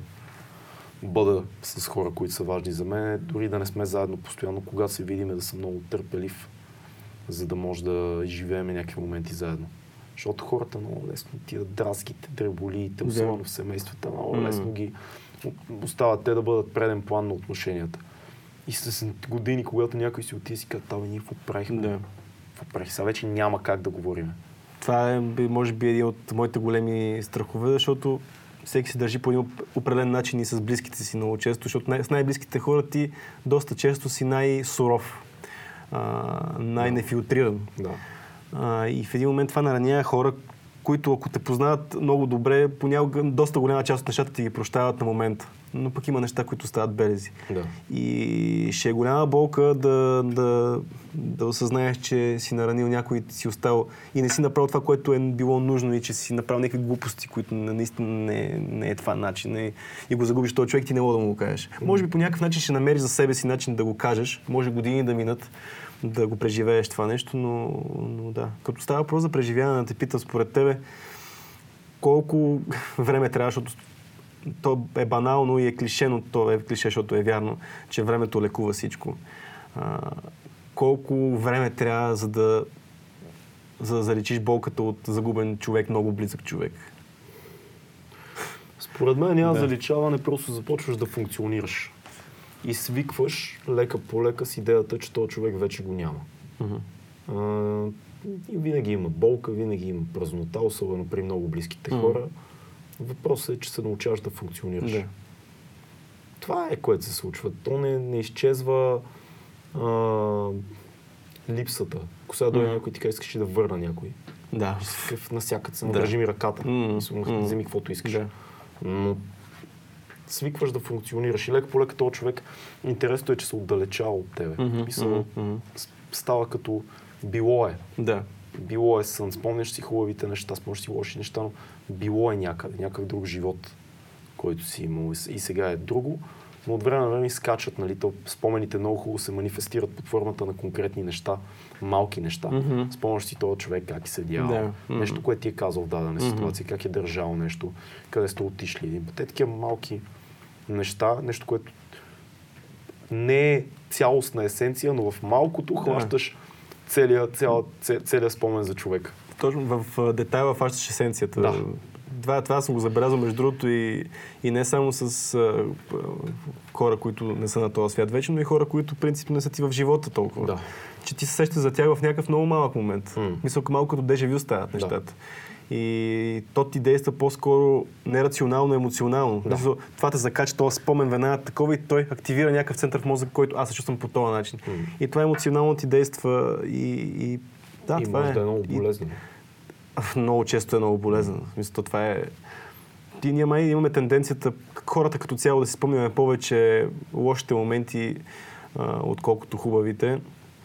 бъда с хора, които са важни за мен, дори да не сме заедно постоянно, когато се видиме да съм много търпелив, за да може да изживеем някакви моменти заедно. Защото хората много лесно тия драските, дреболиите, особено в семействата, много лесно ги остават те да бъдат преден план на отношенията. И с години, когато някой си отиде си казва, ние какво правихме? Да. Какво правих? Сега вече няма как да говорим. Това е, може би, един от моите големи страхове, защото всеки се държи по един оп- определен начин и с близките си много често, защото най- с най-близките хора ти доста често си най-суров, а, най-нефилтриран. Да. А, и в един момент това наранява хора, които ако те познават много добре, понякога доста голяма част от нещата ти ги прощават на момента. Но пък има неща, които стават белези. Да. И ще е голяма болка да, да, да осъзнаеш, че си наранил някой и си остал и не си направил това, което е било нужно и че си направил някакви глупости, които на- наистина не, не е това начин. И, и го загубиш този човек, ти не мога да му го кажеш. Може би по някакъв начин ще намериш за себе си начин да го кажеш. Може години да минат да го преживееш това нещо, но, но да. Като става въпрос за преживяване, те питам според тебе, колко време трябва, защото то е банално и е клише, но то е клише, защото е вярно, че времето лекува всичко. А, колко време трябва, за да, за да заличиш болката от загубен човек, много близък човек? Според мен няма Да. заличаване, просто започваш да функционираш. И свикваш лека по лека с идеята, че този човек вече го няма. А, и винаги има болка, винаги има празнота, особено при много близките Мгм. хора. Въпросът е, че се научаваш да функционираш. Да. Това е което се случва. То не, не изчезва а, липсата. Ако сега дойде някой и ти каже, искаш да върна някой. Да. Насякът се Да. държи ми ръката. Мисля, м. Вземи каквото искаш. Да. Но свикваш да функционираш и лека по лека този човек, интересното е, че се отдалечава от тебе. Мгм, Мисъл, с- става като било е. Да. Било е сън. Спомняш си хубавите неща, спомняш си лоши неща, но било е някъде, някакъв друг живот, който си имал. И сега е друго. Но от време на време скачат, нали? То спомените много хубаво се манифестират под формата на конкретни неща, малки неща. Мгм. Спомняш си този човек как е седял, Да. Мгм. нещо, което ти е казал в дадена ситуация, как е държал нещо, къде сте отишли. Те такива малки неща, нещо, което не е цялостна есенция, но в малкото Да. хващаш целият, цяла, це- целият спомен за човек. Точно в детайла фащаш есенцията. Да. това, това съм го забелязал между другото и, и не само с а, хора, които не са на този свят вече, но и хора, които принципно не са ти в живота толкова. Да. Че ти се сещаш за тях в някакъв много малък момент. М. Мисля, малко като дежавю стават нещата. И то ти действа по-скоро нерационално, емоционално. Да. Да. Това те закача този спомен веднага такова и той активира някакъв център в мозъка, който аз се чувствам по този начин. М. И това емоционално ти действа и, и да, и това може е. да е много И- болезнено. много често е много болезнено. Смисъл, то това е... Ти ние май имаме тенденцията хората като цяло да си спомняме повече лошите моменти, а, отколкото хубавите.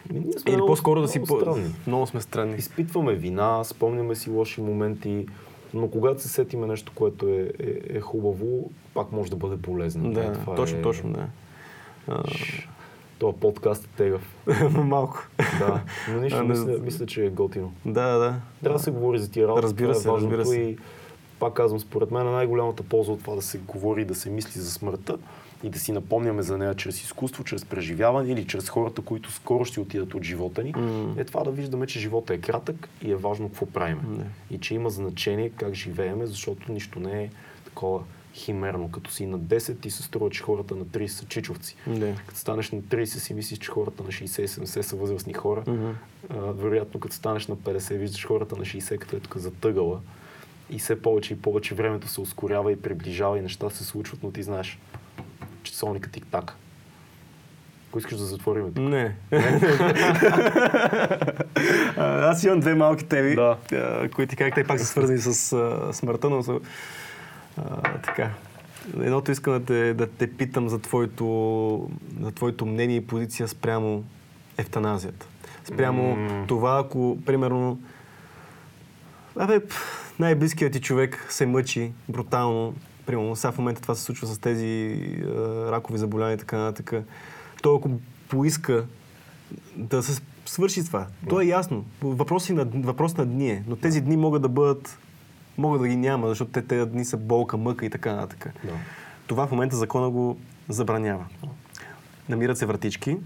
Ами, Или много- по-скоро да си... много По... странни. Много сме странни. Изпитваме вина, спомняме си лоши моменти, но когато се сетиме нещо, което е, е, е хубаво, пак може да бъде полезно. Е, Да, това точно, е... точно, да. Това подкаст е тегъв. малко. Да, но нищо, А, не- мисля, мисля, че е готино. Да, да. Трябва да се говори за тия работи. Разбира това се, е разбира се. И пак казвам, според мен най-голямата полза от това да се говори, да се мисли за смъртта и да си напомняме за нея чрез изкуство, чрез преживяване или чрез хората, които скоро ще отидат от живота ни, М. е това да виждаме, че живота е кратък и е важно какво правиме. Не. И че има значение как живееме, защото нищо не е такова химерно. Като си на 10 ти се струва, че хората на 30 са чичовци. Да. Като станеш на 30 си мислиш, че хората на 60 и 70 са възрастни хора. Мгм. А, вероятно, като станеш на 50, виждаш хората на 60, като е тук затъгала. И все повече и повече времето се ускорява и приближава и неща се случват, но ти знаеш, часовника тик так. Ако искаш да затворим тук. Не. А, Аз имам две малки теми, Да. които как те пак са свързани с а, смъртта, но са а, така. Едното искам да те, да те питам за твоето, за твоето мнение и позиция спрямо ефтаназията. Спрямо М. това, ако, примерно, Абе, най-близкият ти човек се мъчи брутално. Примерно, сега в момента това се случва с тези е, ракови заболявания и така нататък. Той ако поиска да се свърши това, то е ясно. Въпрос, на, въпрос на дни е, но тези дни могат да бъдат, могат да ги няма, защото те, тези дни са болка, мъка и така нататък. Да. Това в момента закона го забранява. Намират се вратички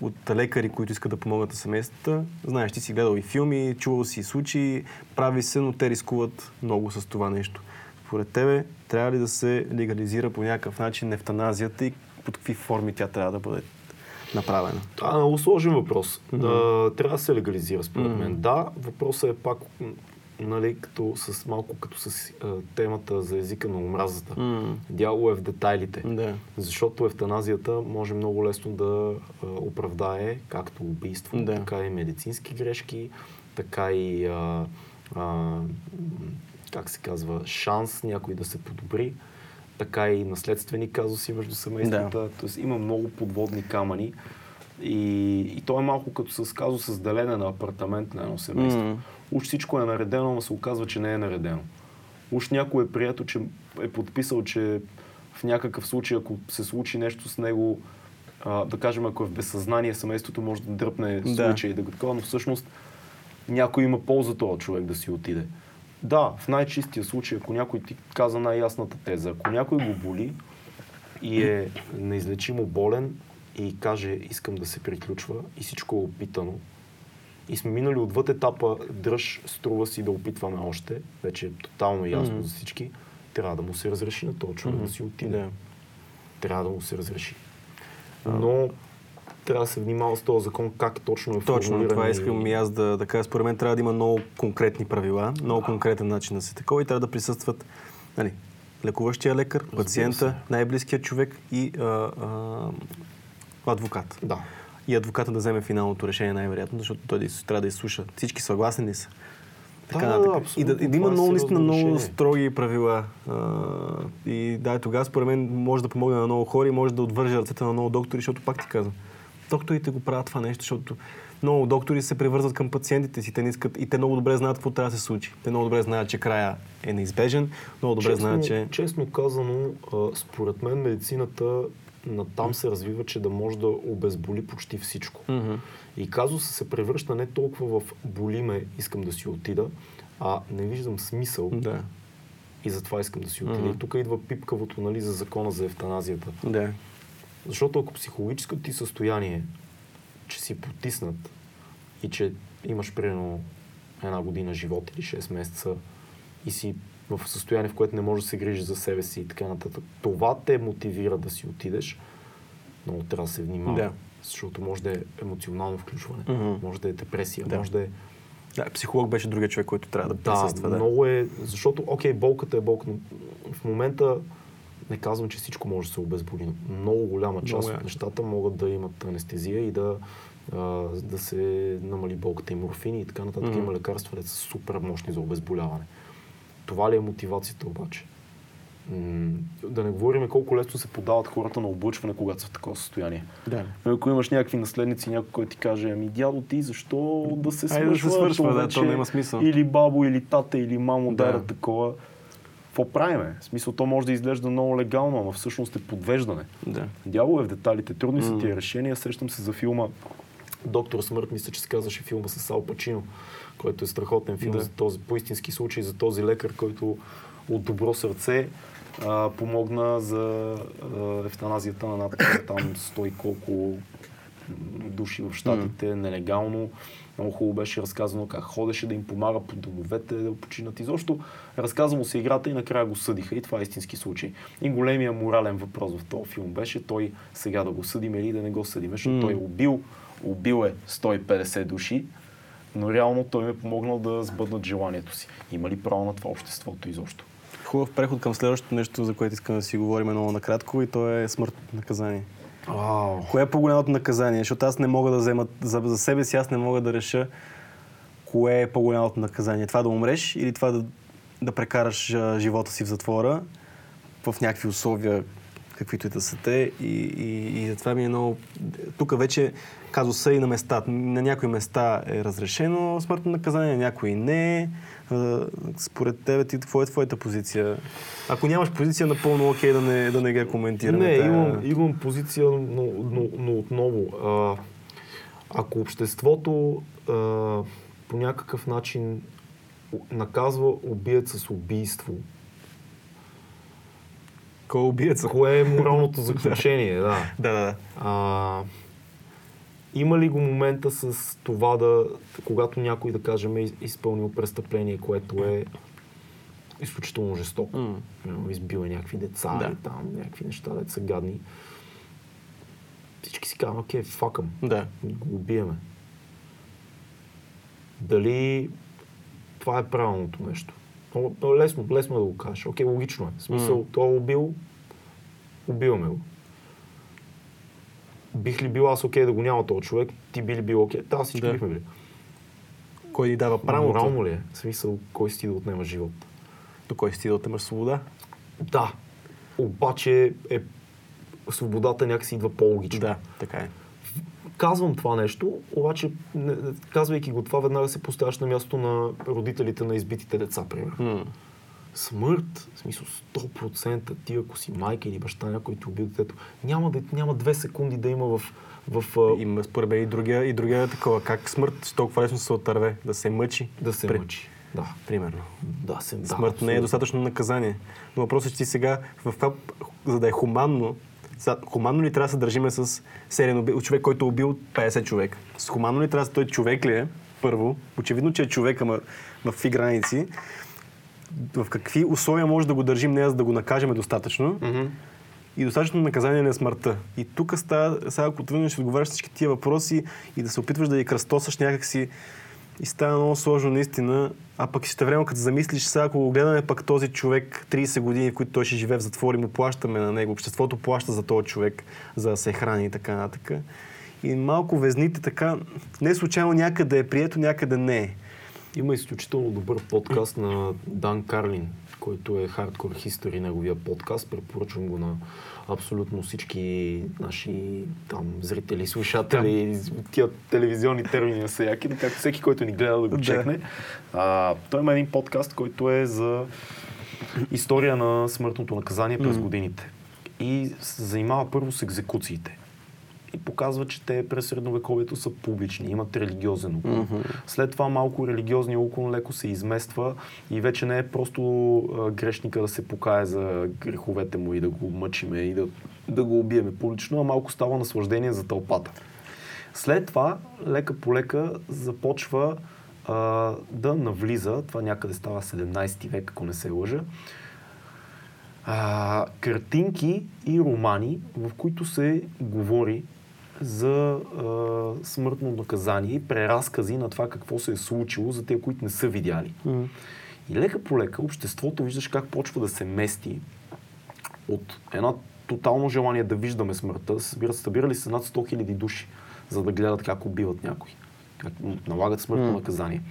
от лекари, които искат да помогнат на семействата. Знаеш, ти си гледал и филми, чувал си случаи, прави се, но те рискуват много с това нещо. Според тебе, трябва ли да се легализира по някакъв начин ефтаназията и под какви форми тя трябва да бъде направена? Това е много сложен въпрос. А, трябва да се легализира, според Мгм. мен. Да, въпросът е пак нали, като с, малко като с а, темата за езика на омразата. М. Дяло е в детайлите. Да. Защото ефтаназията може много лесно да а, оправдае както убийство, Да. така и медицински грешки, така и а, а, как се казва, шанс някой да се подобри, така и наследствени казуси между семействата. Да. Тоест има много подводни камъни. И, и то е малко като с казус с делене на апартамент на едно семейство. М. Уж всичко е наредено, но се оказва, че не е наредено. Уж някой е прието, че е подписал, че в някакъв случай, ако се случи нещо с него, а, да кажем, ако е в безсъзнание, семейството може да дръпне Да. случай и да го такова, но всъщност някой има полза този човек да си отиде. Да, в най-чистия случай, ако някой ти каза най-ясната теза, ако някой го боли и е неизлечимо болен и каже искам да се приключва и всичко е опитано, и сме минали отвъд етапа дръж, струва си да опитваме още, вече е тотално ясно Мгм. за всички, трябва да му се разреши на този човек да си отиде. Да. Трябва да му се разреши. Но трябва да се внимава с този закон как точно е Точно, това искам и аз да, да кажа. Според мен трябва да има много конкретни правила, много конкретен начин да се такова и трябва да присъстват нали, лекуващия лекар, Разбира пациента, най-близкият човек и а, а, адвокат. Да. И адвоката да вземе финалното решение най-вероятно, защото той да трябва да изслуша. Всички съгласни ли са? Така Да, абсолютно. и, да, и да има е много, наистина много строги правила. А, и да, тогава според мен може да помогне на много хора и може да отвърже ръцете на много доктори, защото пак ти казвам, докторите го правят това нещо, защото много доктори се превързват към пациентите си. Те не искат, и те много добре знаят какво трябва да се случи. Те много добре знаят, че края е неизбежен, много добре честно, знаят, че... Честно казано, според мен медицината на там се развива, че да може да обезболи почти всичко. Мгм. И казусът се превръща не толкова в боли ме, искам да си отида, а не виждам смисъл Да. и затова искам да си отида. Мгм. И тук идва пипкавото нали, за закона за ефтаназията. Да. Защото ако психологическото ти състояние, че си потиснат и че имаш примерно една година живот или 6 месеца и си в състояние, в което не можеш да се грижиш за себе си и така нататък. Това те мотивира да си отидеш. Много трябва да се внимава. Да. Защото може да е емоционално включване, Мгм. може да е депресия, Да. може да е Да, психолог беше другия човек, който трябва да да, присъства. Да, много е, защото, окей, болката е болка, но в момента не казвам, че всичко може да се обезболи. но Много голяма част Много от нещата могат да имат анестезия и да, а, да се намали болката и морфини и така нататък. Мгм. Има лекарства, които са супер мощни за обезболяване. Това ли е мотивацията обаче? Да не говорим колко лесно се подават хората на облъчване, когато са в такова състояние. да. Ако имаш някакви наследници, някой, който ти каже, ами дядо ти, защо да се Айде да свършва? се свършва, да, то няма смисъл. Или бабо, или тата, или мамо, Да. да такова. Какво правиме? В смисъл, то може да изглежда много легално, ама всъщност е подвеждане. да. Дявол е в деталите. Трудни са тия решения. Сещам се за филма Доктор Смърт, мисля, че се казваше филма с Ал Пачино, който е страхотен филм Да. за този, по истински случай за този лекар, който от добро сърце а, помогна за а, ефтаназията на над там 100 и колко души в Штатите, нелегално. Много хубаво беше разказано как ходеше да им помага по домовете да починат. Изобщо разказа му се играта и накрая го съдиха. И това е истински случай. И големия морален въпрос в този филм беше той сега да го съдим или да не го съдим. Защото М. той е убил, убил е 150 души, но реално той ми е помогнал да сбъднат желанието си. Има ли право на това обществото изобщо? Хубав преход към следващото нещо, за което искам да си говорим много накратко и то е смъртното наказание. Вау! Кое е по-голямото наказание? Защото аз не мога да взема, за, за себе си аз не мога да реша кое е по-голямото наказание. Това да умреш или това да, да прекараш а, живота си в затвора в някакви условия, каквито и да са те. И, и, и затова ми е много... Тук вече казуса и на места. На някои места е разрешено смъртно наказание, на някои не. Според тебе, ти, какво е твоята позиция? Ако нямаш позиция, напълно окей да не, да не ги коментираме. Не, Тая- имам, имам позиция, но, но, но отново. А, ако обществото а, по някакъв начин наказва убиец с убийство, Кой убиеца? кое е моралното заключение? да. Да, да, да. А, има ли го момента с това да, когато някой, да кажем, е изпълнил престъпление, което е изключително жестоко. Примерно, Избил е някакви деца Да. или там, някакви неща, да са гадни. Всички си казват, окей, факъм, Да. го убиеме. Дали това е правилното нещо? Много, много лесно, лесно е да го кажеш. Окей, логично е. В смисъл, М. той е убил, убиваме го. Бих ли бил аз окей да го няма този човек? Ти би ли бил окей? Да, всички Да. бихме били. Кой ни дава правото? Морално ли е? В смисъл, кой си ти да отнема живот? До кой си ти да отнемаш свобода? Да. Обаче е, свободата някакси идва по-логично. Да, така е. Казвам това нещо, обаче, не- казвайки го това, веднага се поставяш на място на родителите на избитите деца, примерно. М. Смърт, в смисъл 100% ти, ако си майка или баща, някой ти убил детето, няма, да, няма две секунди да има в... в Има според мен и другия, и другия е такова. Как смърт толкова лесно се отърве? Да се мъчи? да се При- мъчи. Да. Примерно. Да, се, да, Смърт не е абсолютно. достатъчно наказание. Но въпросът е, че ти сега, в това, за да е хуманно, са- хуманно ли трябва да се държиме с сериен уби... човек, който е убил 50 човек? С хуманно ли трябва да той човек ли е? Първо, очевидно, че е човек, ама в какви граници. В какви условия може да го държим нея, за да го накажем достатъчно? Мгм. и достатъчно наказание на смъртта. И тук става, сега ако тръгнеш да отговаряш всички тия въпроси и да се опитваш да ги кръстосаш някакси и става много сложно наистина, а пък ще време като замислиш сега, ако го гледаме пък този човек 30 години, в които той ще живее в затвор и му плащаме на него, обществото плаща за този човек, за да се храни и така нататък. И малко везните така, не случайно някъде е прието, някъде не е. Има изключително добър подкаст на Дан Карлин, който е Hardcore History, неговия подкаст. Препоръчвам го на абсолютно всички наши там зрители, слушатели, тия телевизионни термини на Саяки, така всеки, който ни гледа да го Да. чекне. А, той има един подкаст, който е за история на смъртното наказание през годините. И се занимава първо с екзекуциите. И показва, че те през средновековието са публични, имат религиозен уклон. Мгм. След това малко религиозния уклон леко се измества и вече не е просто а, грешника да се покае за греховете му и да го мъчиме и да, да го убиеме публично, а малко става наслаждение за тълпата. След това, лека по лека, започва а, да навлиза, това някъде става 17 век, ако не се лъжа, а, картинки и романи, в които се говори за а, смъртно наказание и преразкази на това какво се е случило за тези, които не са видяли. Мгм. И лека по лека обществото виждаш как почва да се мести от една тотално желание да виждаме смъртта. Събират, събирали се над 100 000 души, за да гледат как убиват някой, как налагат смъртно М. наказание.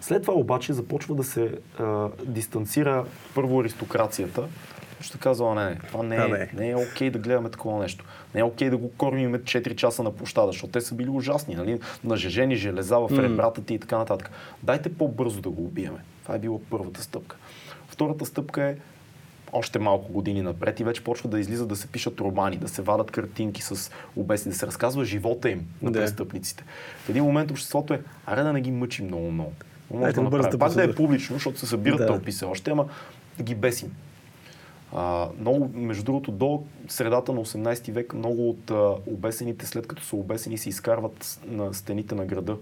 След това обаче започва да се а, дистанцира първо аристокрацията, ще казва, не, не, това не Да, е, не. не е окей да гледаме такова нещо. Не е окей да го кормиме 4 часа на площада, защото те са били ужасни, нали? Нажежени железа в ребрата ти и така нататък. Дайте по-бързо да го убиеме. Това е била първата стъпка. Втората стъпка е още малко години напред и вече почва да излиза да се пишат романи, да се вадат картинки с обесни, да се разказва живота им на Да. престъпниците. В един момент обществото е, аре да не ги мъчим много много. Може да направим. Пак да е публично, защото се събират Да. тълпи се още, ама да ги бесим. А, много, между другото, до средата на 18 век много от а, обесените, след като са обесени, се изкарват на стените на града.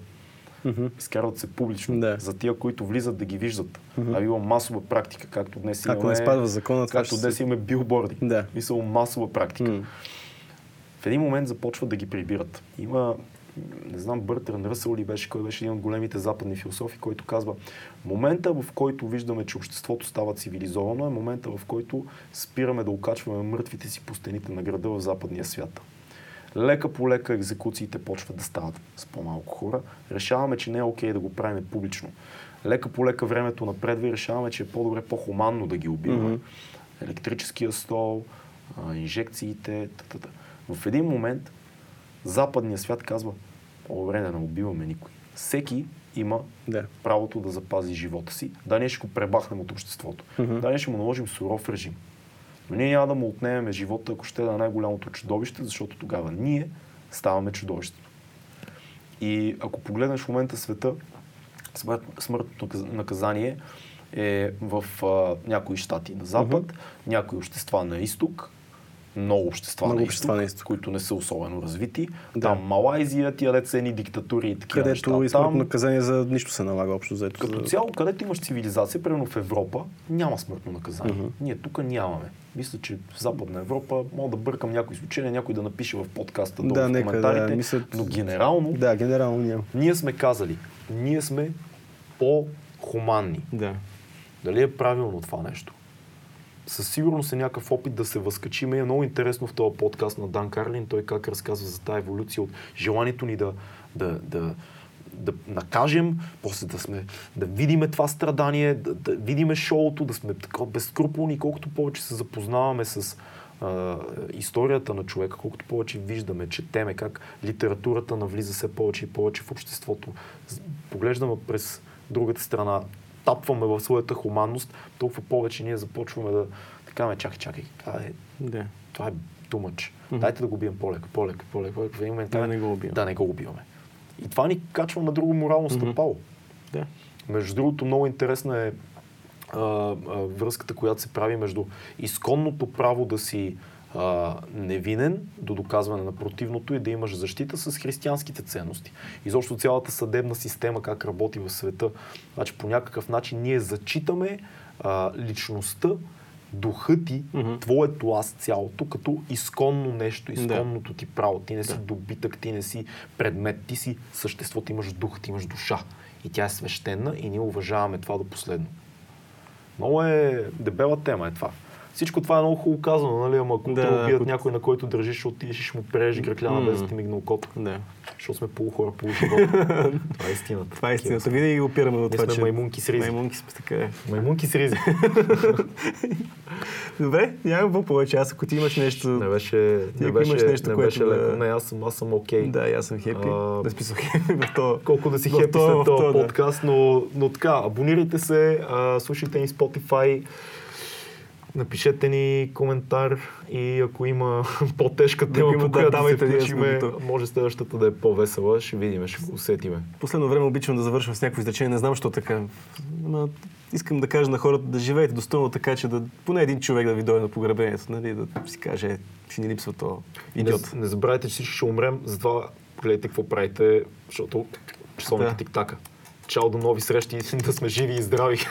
Мгм. Изкарват се публично. Да. За тия, които влизат да ги виждат. Мгм. А била масова практика, както днес Ако имаме... не спазва закона, Както днес имаме билборди. Да. Мисъл масова практика. М. В един момент започват да ги прибират. Има, не знам, Бъртран Ръсъл ли беше, кой беше един от големите западни философи, който казва, момента в който виждаме, че обществото става цивилизовано, е момента в който спираме да окачваме мъртвите си по стените на града в западния свят. Лека по лека екзекуциите почват да стават с по-малко хора. Решаваме, че не е окей да го правим публично. Лека по лека времето напредва и решаваме, че е по-добре, по-хуманно да ги убиваме. Мгм. Електрическия стол, инжекциите, т.т. В един момент западният свят казва, по-добре да не убиваме никой. Всеки има Да. правото да запази живота си. Да, ние ще го пребахнем от обществото. Мгм. Да, ние ще му наложим суров режим. Но ние няма да му отнемем живота, ако ще е да най-голямото чудовище, защото тогава ние ставаме чудовището. И ако погледнеш в момента света, смърт, смъртното наказ- наказание е в а, някои щати на запад, някои общества на изток, много общества, Много на, общества изток, на изток. които не са особено развити. Да. Там Малайзия, тия деца едни диктатури и такива Където неща. Там, наказание за нищо се налага общо заето. като за... цяло, където имаш цивилизация, примерно в Европа, няма смъртно наказание. Мгм. Ние тук нямаме. Мисля, че в Западна Европа мога да бъркам някои случаи, някой да напише в подкаста Да, в нека да коментарите, мислят- но генерално Да, генерално няма. ние сме казали, ние сме по-хуманни. Да. Дали е правилно това нещо? Със сигурност е някакъв опит да се възкачим. Е много интересно в този подкаст на Дан Карлин, той как разказва за тази еволюция от желанието ни да, да, да, да накажем, после да сме, да видиме това страдание, да, да видиме шоуто, да сме така безскрупулни, колкото повече се запознаваме с а, историята на човека, колкото повече виждаме, четеме как литературата навлиза все повече и повече в обществото, поглеждаме през другата страна, тапваме в своята хуманност, толкова повече ние започваме да така ме, чакай, чакай, това е, Да. това е much. Мгм. Дайте да го бием по-леко, по-леко, по-леко. В един момент Да не го убиваме. Да не го убиваме. И това ни качва на друго морално Мгм. стъпало. Между другото, много интересна е а, а, връзката, която се прави между изконното право да си а, невинен до доказване на противното и да имаш защита с християнските ценности. Изобщо цялата съдебна система, как работи в света. Значи по някакъв начин ние зачитаме а, личността, духа ти, Мгм. твоето аз цялото, като изконно нещо, Да. изконното ти право. Ти не си Да. добитък, ти не си предмет, ти си същество, ти имаш дух, ти имаш душа. И тя е свещена и ние уважаваме това до последно. Много е дебела тема е това. Всичко това е много хубаво казано, нали? Ама ако Да, те убият ако- някой, на който държиш, ще отидеш и ще му прережи гръкляна без да ти мигне окото. Да. Защото сме полухора, полуживот. това е истината. Това е истината. Винаги опираме до това, че... маймунки с ризи. Маймунки сме така. е. Маймунки с ризи. Добре, няма какво повече. Аз ако ти имаш нещо... не беше, Ти не ако имаш нещо, не което беше да- леко. Не, аз съм, аз съм окей. Да, аз съм хепи. А, Да смисъл хепи в то. колко да си хепи след този подкаст, но, но така, абонирайте се, слушайте ни Spotify, напишете ни коментар и ако има по-тежка тема, по която да, се ние включиме, може следващата да е по-весела, ще видим, ще го усетиме. Последно време обичам да завършвам с някакво изречение. Не знам, защо така. Ама, искам да кажа на хората да живеете достойно така, че да поне един човек да ви дойде на погребението, нали, да си каже, е, ще ни липсва то идиот. Не, не забравяйте, че всички ще умрем, затова гледайте какво правите, защото часовника Да. тик-така. чао до нови срещи, да сме живи и здрави.